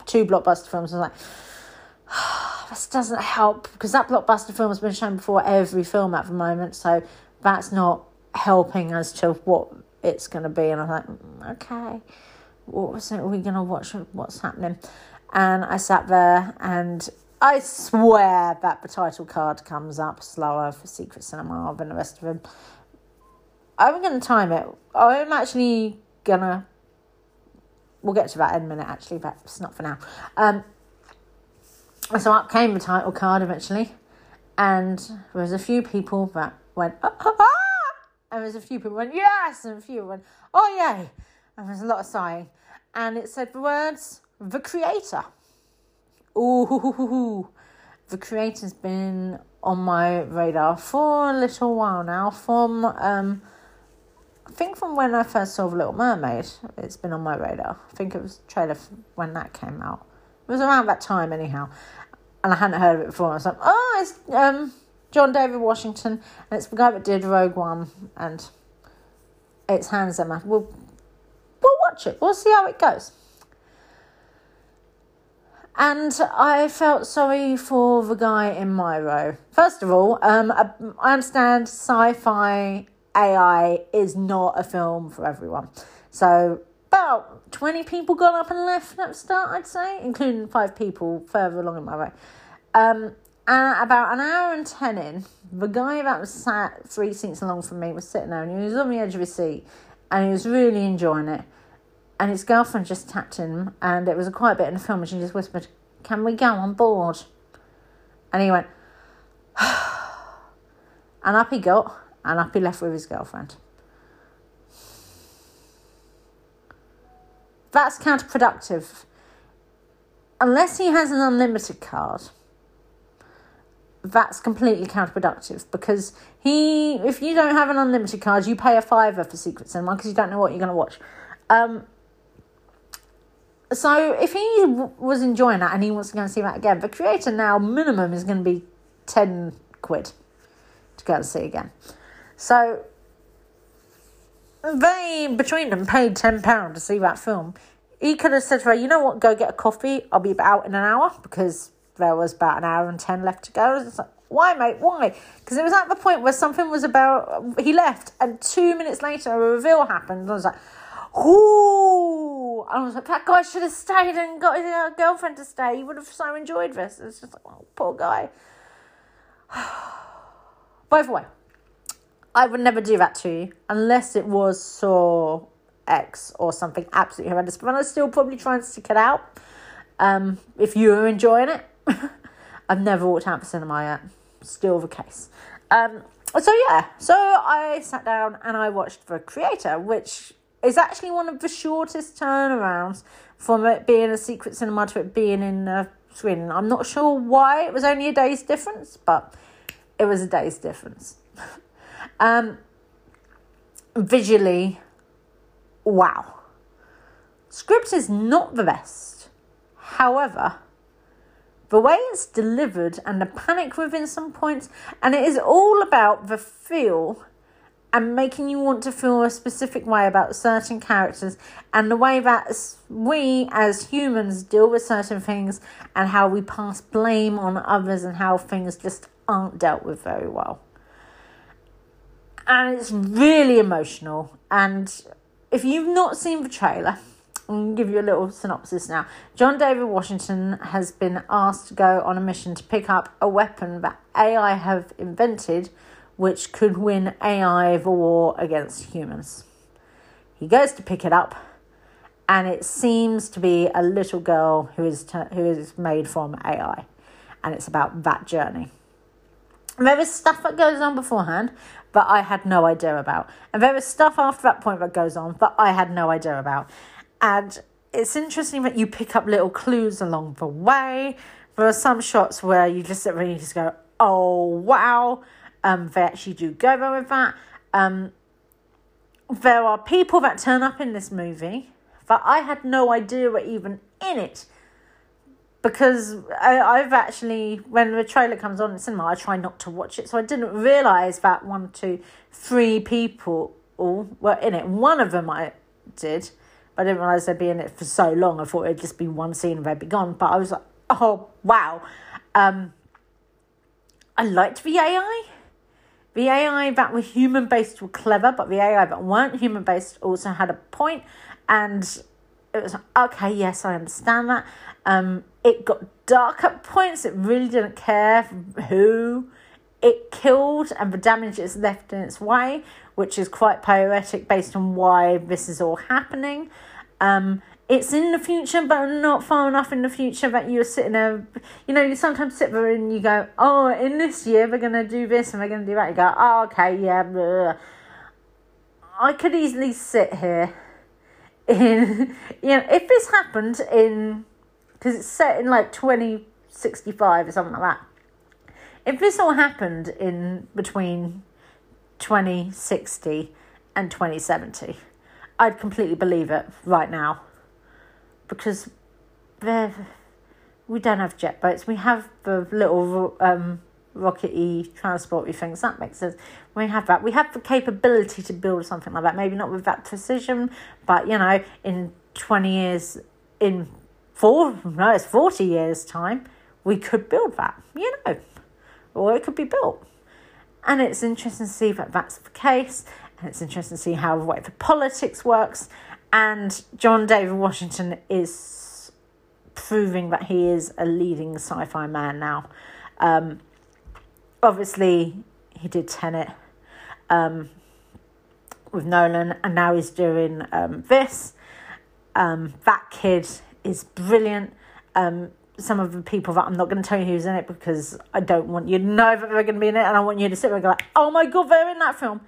two blockbuster films. I was like, this doesn't help because that blockbuster film has been shown before every film at the moment, so that's not helping as to what it's going to be. And I was like, mm, okay, what was it? Are we going to watch? What's happening? And I sat there and I swear that the title card comes up slower for Secret Cinema than the rest of them. I'm going to time it. I'm actually going to. We'll get to that in a minute, actually, but it's not for now. Um, so up came the title card eventually, and there was a few people that went, ah, ah, ah! and there was a few people went, yes, and a few went, oh, yay. And there was a lot of sighing. And it said the words, the creator. Ooh, the creator's been on my radar for a little while now. From um, I think from when I first saw The Little Mermaid, it's been on my radar. I think it was trailer when that came out. It was around that time, anyhow, and I hadn't heard of it before. I was like, oh, it's um, John David Washington, and it's the guy that did Rogue One, and it's Hans Zimmer. We'll we'll watch it. We'll see how it goes. And I felt sorry for the guy in my row. First of all, um, I understand sci fi AI is not a film for everyone. So, about 20 people got up and left at the start, I'd say, including five people further along in my row. Um, and about an hour and 10 in, the guy that was sat three seats along from me was sitting there and he was on the edge of his seat and he was really enjoying it and his girlfriend just tapped him, and it was a quiet bit in the film, and she just whispered, Can we go on board? And he went, and up he got, and up he left with his girlfriend. That's counterproductive. Unless he has an unlimited card, that's completely counterproductive because he, if you don't have an unlimited card, you pay a fiver for Secret Cinema because you don't know what you're going to watch. Um, so if he w- was enjoying that and he wants to go and see that again, the creator now minimum is going to be 10 quid to go and see again. So they, between them, paid £10 to see that film. He could have said to her, you know what, go get a coffee. I'll be out in an hour because there was about an hour and 10 left to go. Like, why, mate? Why? Because it was at the point where something was about, he left, and two minutes later, a reveal happened. I was like, Ooh! I was like, that guy should have stayed and got his uh, girlfriend to stay. He would have so enjoyed this. It's just like, oh, poor guy. By the way, I would never do that to you unless it was Saw X or something absolutely horrendous. But I'd still probably try and stick it out. Um, if you are enjoying it, I've never walked out of cinema yet. Still the case. Um, so yeah, so I sat down and I watched The Creator, which is actually one of the shortest turnarounds from it being a secret cinema to it being in uh, Sweden. I'm not sure why it was only a day's difference, but it was a day's difference. um, visually, wow. Script is not the best. However, the way it's delivered and the panic within some points, and it is all about the feel and making you want to feel a specific way about certain characters and the way that we as humans deal with certain things and how we pass blame on others and how things just aren't dealt with very well. And it's really emotional. And if you've not seen the trailer, I'm give you a little synopsis now. John David Washington has been asked to go on a mission to pick up a weapon that AI have invented which could win AI the war against humans. He goes to pick it up, and it seems to be a little girl who is t- who is made from AI, and it's about that journey. there is stuff that goes on beforehand that I had no idea about, and there is stuff after that point that goes on that I had no idea about, and it's interesting that you pick up little clues along the way. There are some shots where you just really just go, "Oh wow." Um, they actually do go there with that. Um, there are people that turn up in this movie that I had no idea were even in it. Because I, I've actually, when the trailer comes on in cinema, I try not to watch it. So I didn't realise that one, two, three people all were in it. One of them I did, I didn't realise they'd be in it for so long. I thought it'd just be one scene and they'd be gone. But I was like, oh, wow. Um, I liked the AI. The AI that were human based were clever, but the AI that weren't human based also had a point, and it was okay. Yes, I understand that. Um, it got dark at points. It really didn't care who it killed and the damage it's left in its way, which is quite poetic based on why this is all happening. Um, it's in the future, but not far enough in the future that you're sitting there. You know, you sometimes sit there and you go, "Oh, in this year we're gonna do this and we're gonna do that." You go, "Oh, okay, yeah." Blah. I could easily sit here in, you know, if this happened in, because it's set in like twenty sixty five or something like that. If this all happened in between twenty sixty and twenty seventy, I'd completely believe it right now because we don't have jet boats. We have the little um, rockety transporty things. That makes sense. We have that. We have the capability to build something like that. Maybe not with that precision, but you know, in twenty years, in four no, it's forty years time, we could build that. You know, or it could be built. And it's interesting to see that that's the case, and it's interesting to see how the politics works, and John David Washington is proving that he is a leading sci fi man now. Um, obviously, he did Tenet um, with Nolan, and now he's doing um, this. Um, that kid is brilliant. Um, some of the people that I'm not going to tell you who's in it because I don't want you to know that they're going to be in it, and I want you to sit there and go like, "Oh my god, they're in that film."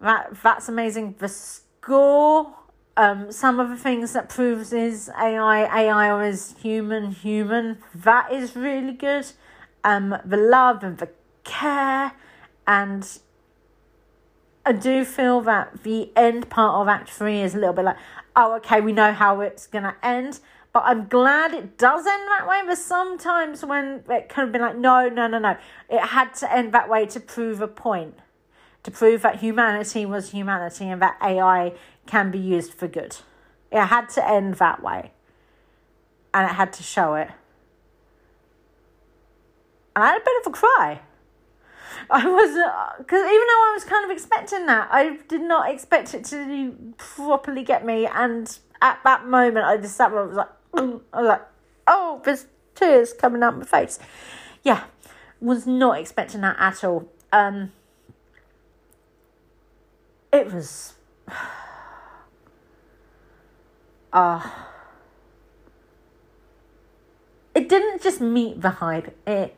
That that's amazing. The score um, some of the things that proves is AI, AI or is human, human. That is really good. Um, the love and the care, and I do feel that the end part of Act Three is a little bit like, oh, okay, we know how it's gonna end. But I'm glad it does end that way. But sometimes when it could have been like, no, no, no, no, it had to end that way to prove a point to prove that humanity was humanity and that AI can be used for good. It had to end that way. And it had to show it. And I had a bit of a cry. I was, because uh, even though I was kind of expecting that, I did not expect it to properly get me. And at that moment, I just sat there, I was like. I was like, oh, there's tears coming out my face. Yeah, was not expecting that at all. Um, it was uh it didn't just meet the hype it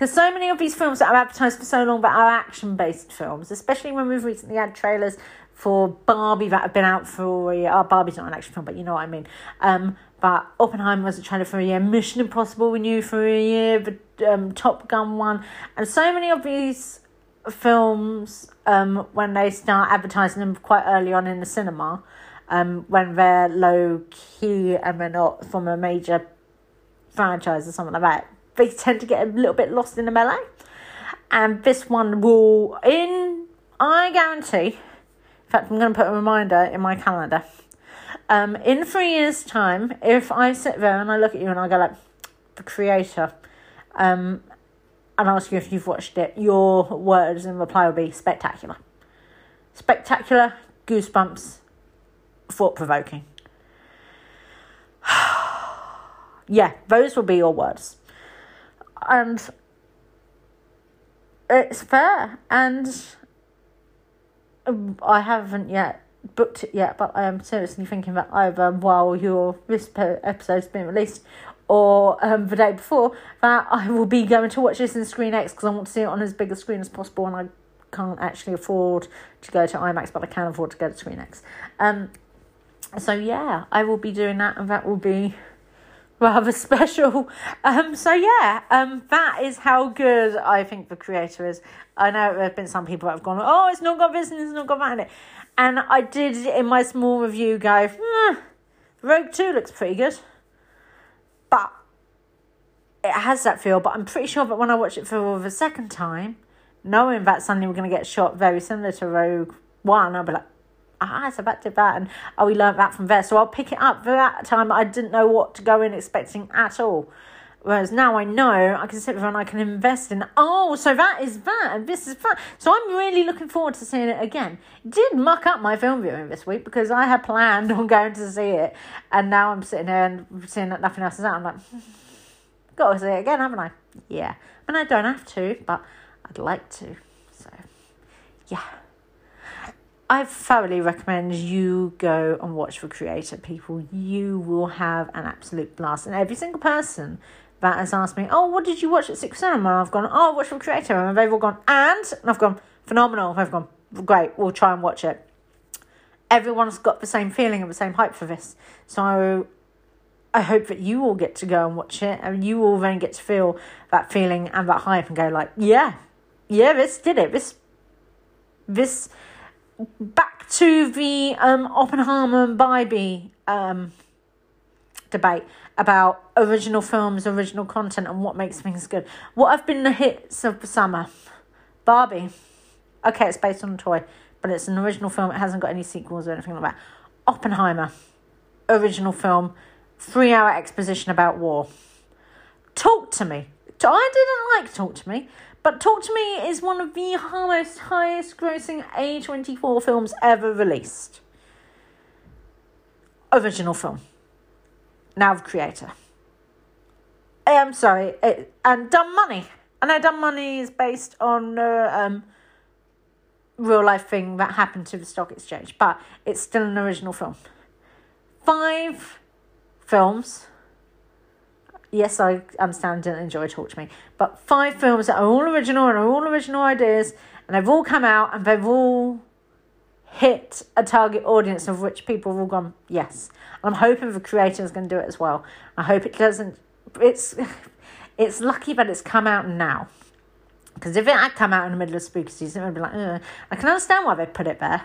because so many of these films that are advertised for so long but are action based films especially when we've recently had trailers for Barbie that have been out for a year. Oh, Barbie's not an action film, but you know what I mean. Um, but Oppenheimer was a trailer for a year. Mission Impossible we knew for a year. The um, Top Gun one, and so many of these films um, when they start advertising them quite early on in the cinema, um, when they're low key and they're not from a major franchise or something like that, they tend to get a little bit lost in the melee. And this one will, in, I guarantee, in fact, I'm going to put a reminder in my calendar. Um, in three years' time, if I sit there and I look at you and I go like, the creator, um, and ask you if you've watched it, your words in reply will be spectacular. Spectacular, goosebumps, thought provoking. yeah, those will be your words. And it's fair. And I haven't yet booked it yet, but I am seriously thinking that either while your this episode's been released or um, the day before that I will be going to watch this in Screen X because I want to see it on as big a screen as possible and I can't actually afford to go to IMAX but I can afford to go to Screen X. Um, so yeah, I will be doing that and that will be rather special. Um, so yeah, um, that is how good I think the creator is. I know there have been some people that have gone, oh, it's not got this and it's not got that in it. And I did in my small review go, hmm, Rogue 2 looks pretty good. But it has that feel, but I'm pretty sure that when I watch it for the second time, knowing that suddenly we're going to get shot very similar to Rogue One, I'll be like, ah, it's about to that, and oh, we learned that from there. So I'll pick it up. For that time, I didn't know what to go in expecting at all. Whereas now I know I can sit there and I can invest in, oh, so that is that, and this is that. So I'm really looking forward to seeing it again. Did muck up my film viewing this week because I had planned on going to see it, and now I'm sitting there and seeing that nothing else is out. I'm like, got to see it again, haven't I? Yeah. And I don't have to, but I'd like to. So, yeah. I thoroughly recommend you go and watch The Creator, people. You will have an absolute blast. And every single person that has asked me, Oh, what did you watch at Six Cinema? And I've gone, Oh, watch The Creator. And they've all gone, And? And I've gone, Phenomenal. They've gone, Great, we'll try and watch it. Everyone's got the same feeling and the same hype for this. So I hope that you all get to go and watch it and you all then get to feel that feeling and that hype and go like, yeah, yeah, this did it. This, this, back to the um, Oppenheimer and Barbie um, debate about original films, original content, and what makes things good. What have been the hits of the summer? Barbie. Okay, it's based on a toy, but it's an original film. It hasn't got any sequels or anything like that. Oppenheimer. Original film three hour exposition about war. Talk to me. I didn't like Talk to Me, but Talk to Me is one of the most highest grossing A24 films ever released. Original film. Now the creator. Eh, I'm sorry, it, and Dumb Money. I know Dumb Money is based on a um, real life thing that happened to the stock exchange, but it's still an original film. Five films. Yes, I understand didn't enjoy Talk to Me, but five films that are all original and are all original ideas, and they've all come out and they've all hit a target audience of which people have all gone, yes. And I'm hoping the creator is going to do it as well. I hope it doesn't. It's it's lucky that it's come out now. Because if it had come out in the middle of spooky season, would be like, Ugh. I can understand why they put it there.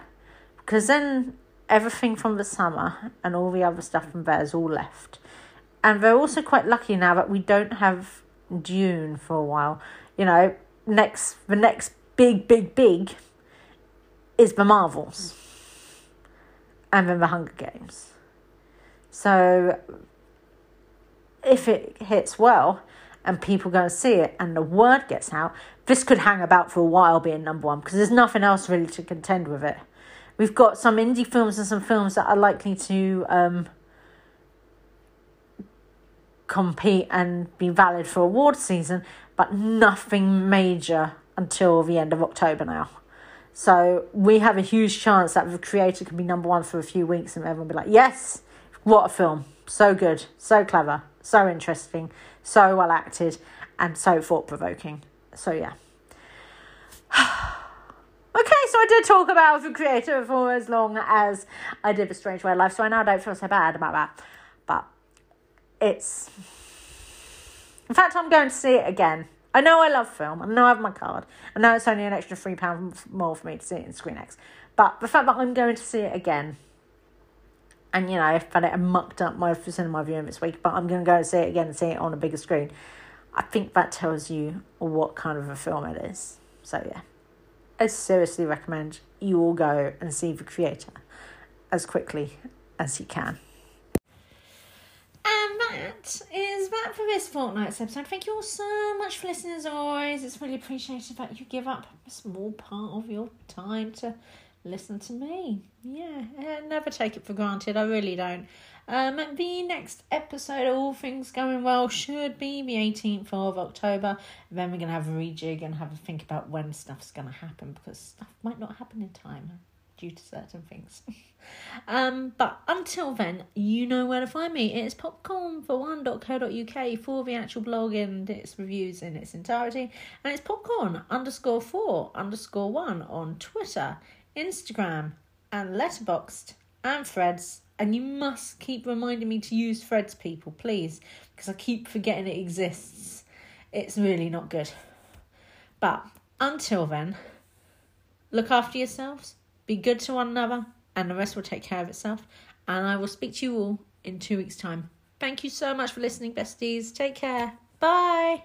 Because then everything from the summer and all the other stuff from there is all left. And we're also quite lucky now that we don't have Dune for a while. You know, next the next big, big, big is the Marvels. And then the Hunger Games. So if it hits well and people go and see it and the word gets out, this could hang about for a while being number one because there's nothing else really to contend with it. We've got some indie films and some films that are likely to um, compete and be valid for award season, but nothing major until the end of October now. So we have a huge chance that the creator can be number one for a few weeks and everyone will be like, yes, what a film. So good, so clever, so interesting, so well acted, and so thought provoking. So yeah. Okay, so I did talk about the creator for as long as I did the Strange Way of Life, so I now don't feel so bad about that. It's. In fact, I'm going to see it again. I know I love film. I know I have my card. I know it's only an extra £3 more for me to see it in ScreenX. But the fact that I'm going to see it again, and you know, I've had it mucked up my cinema viewing this week, but I'm going to go and see it again and see it on a bigger screen. I think that tells you what kind of a film it is. So, yeah. I seriously recommend you all go and see the creator as quickly as you can. And that is that for this fortnight's episode. Thank you all so much for listening as always. It's really appreciated that you give up a small part of your time to listen to me. Yeah, never take it for granted. I really don't. Um, the next episode, all things going well, should be the 18th of October. then we're going to have a rejig and have a think about when stuff's going to happen because stuff might not happen in time due to certain things. um, but until then, you know where to find me. It's popcorn for one.co.uk for the actual blog and its reviews in its entirety. And it's popcorn underscore four underscore one on Twitter, Instagram, and Letterboxd and Threads and you must keep reminding me to use Threads, people, please, because I keep forgetting it exists. It's really not good. But until then, look after yourselves, be good to one another, and the rest will take care of itself. And I will speak to you all in two weeks' time. Thank you so much for listening, besties. Take care. Bye.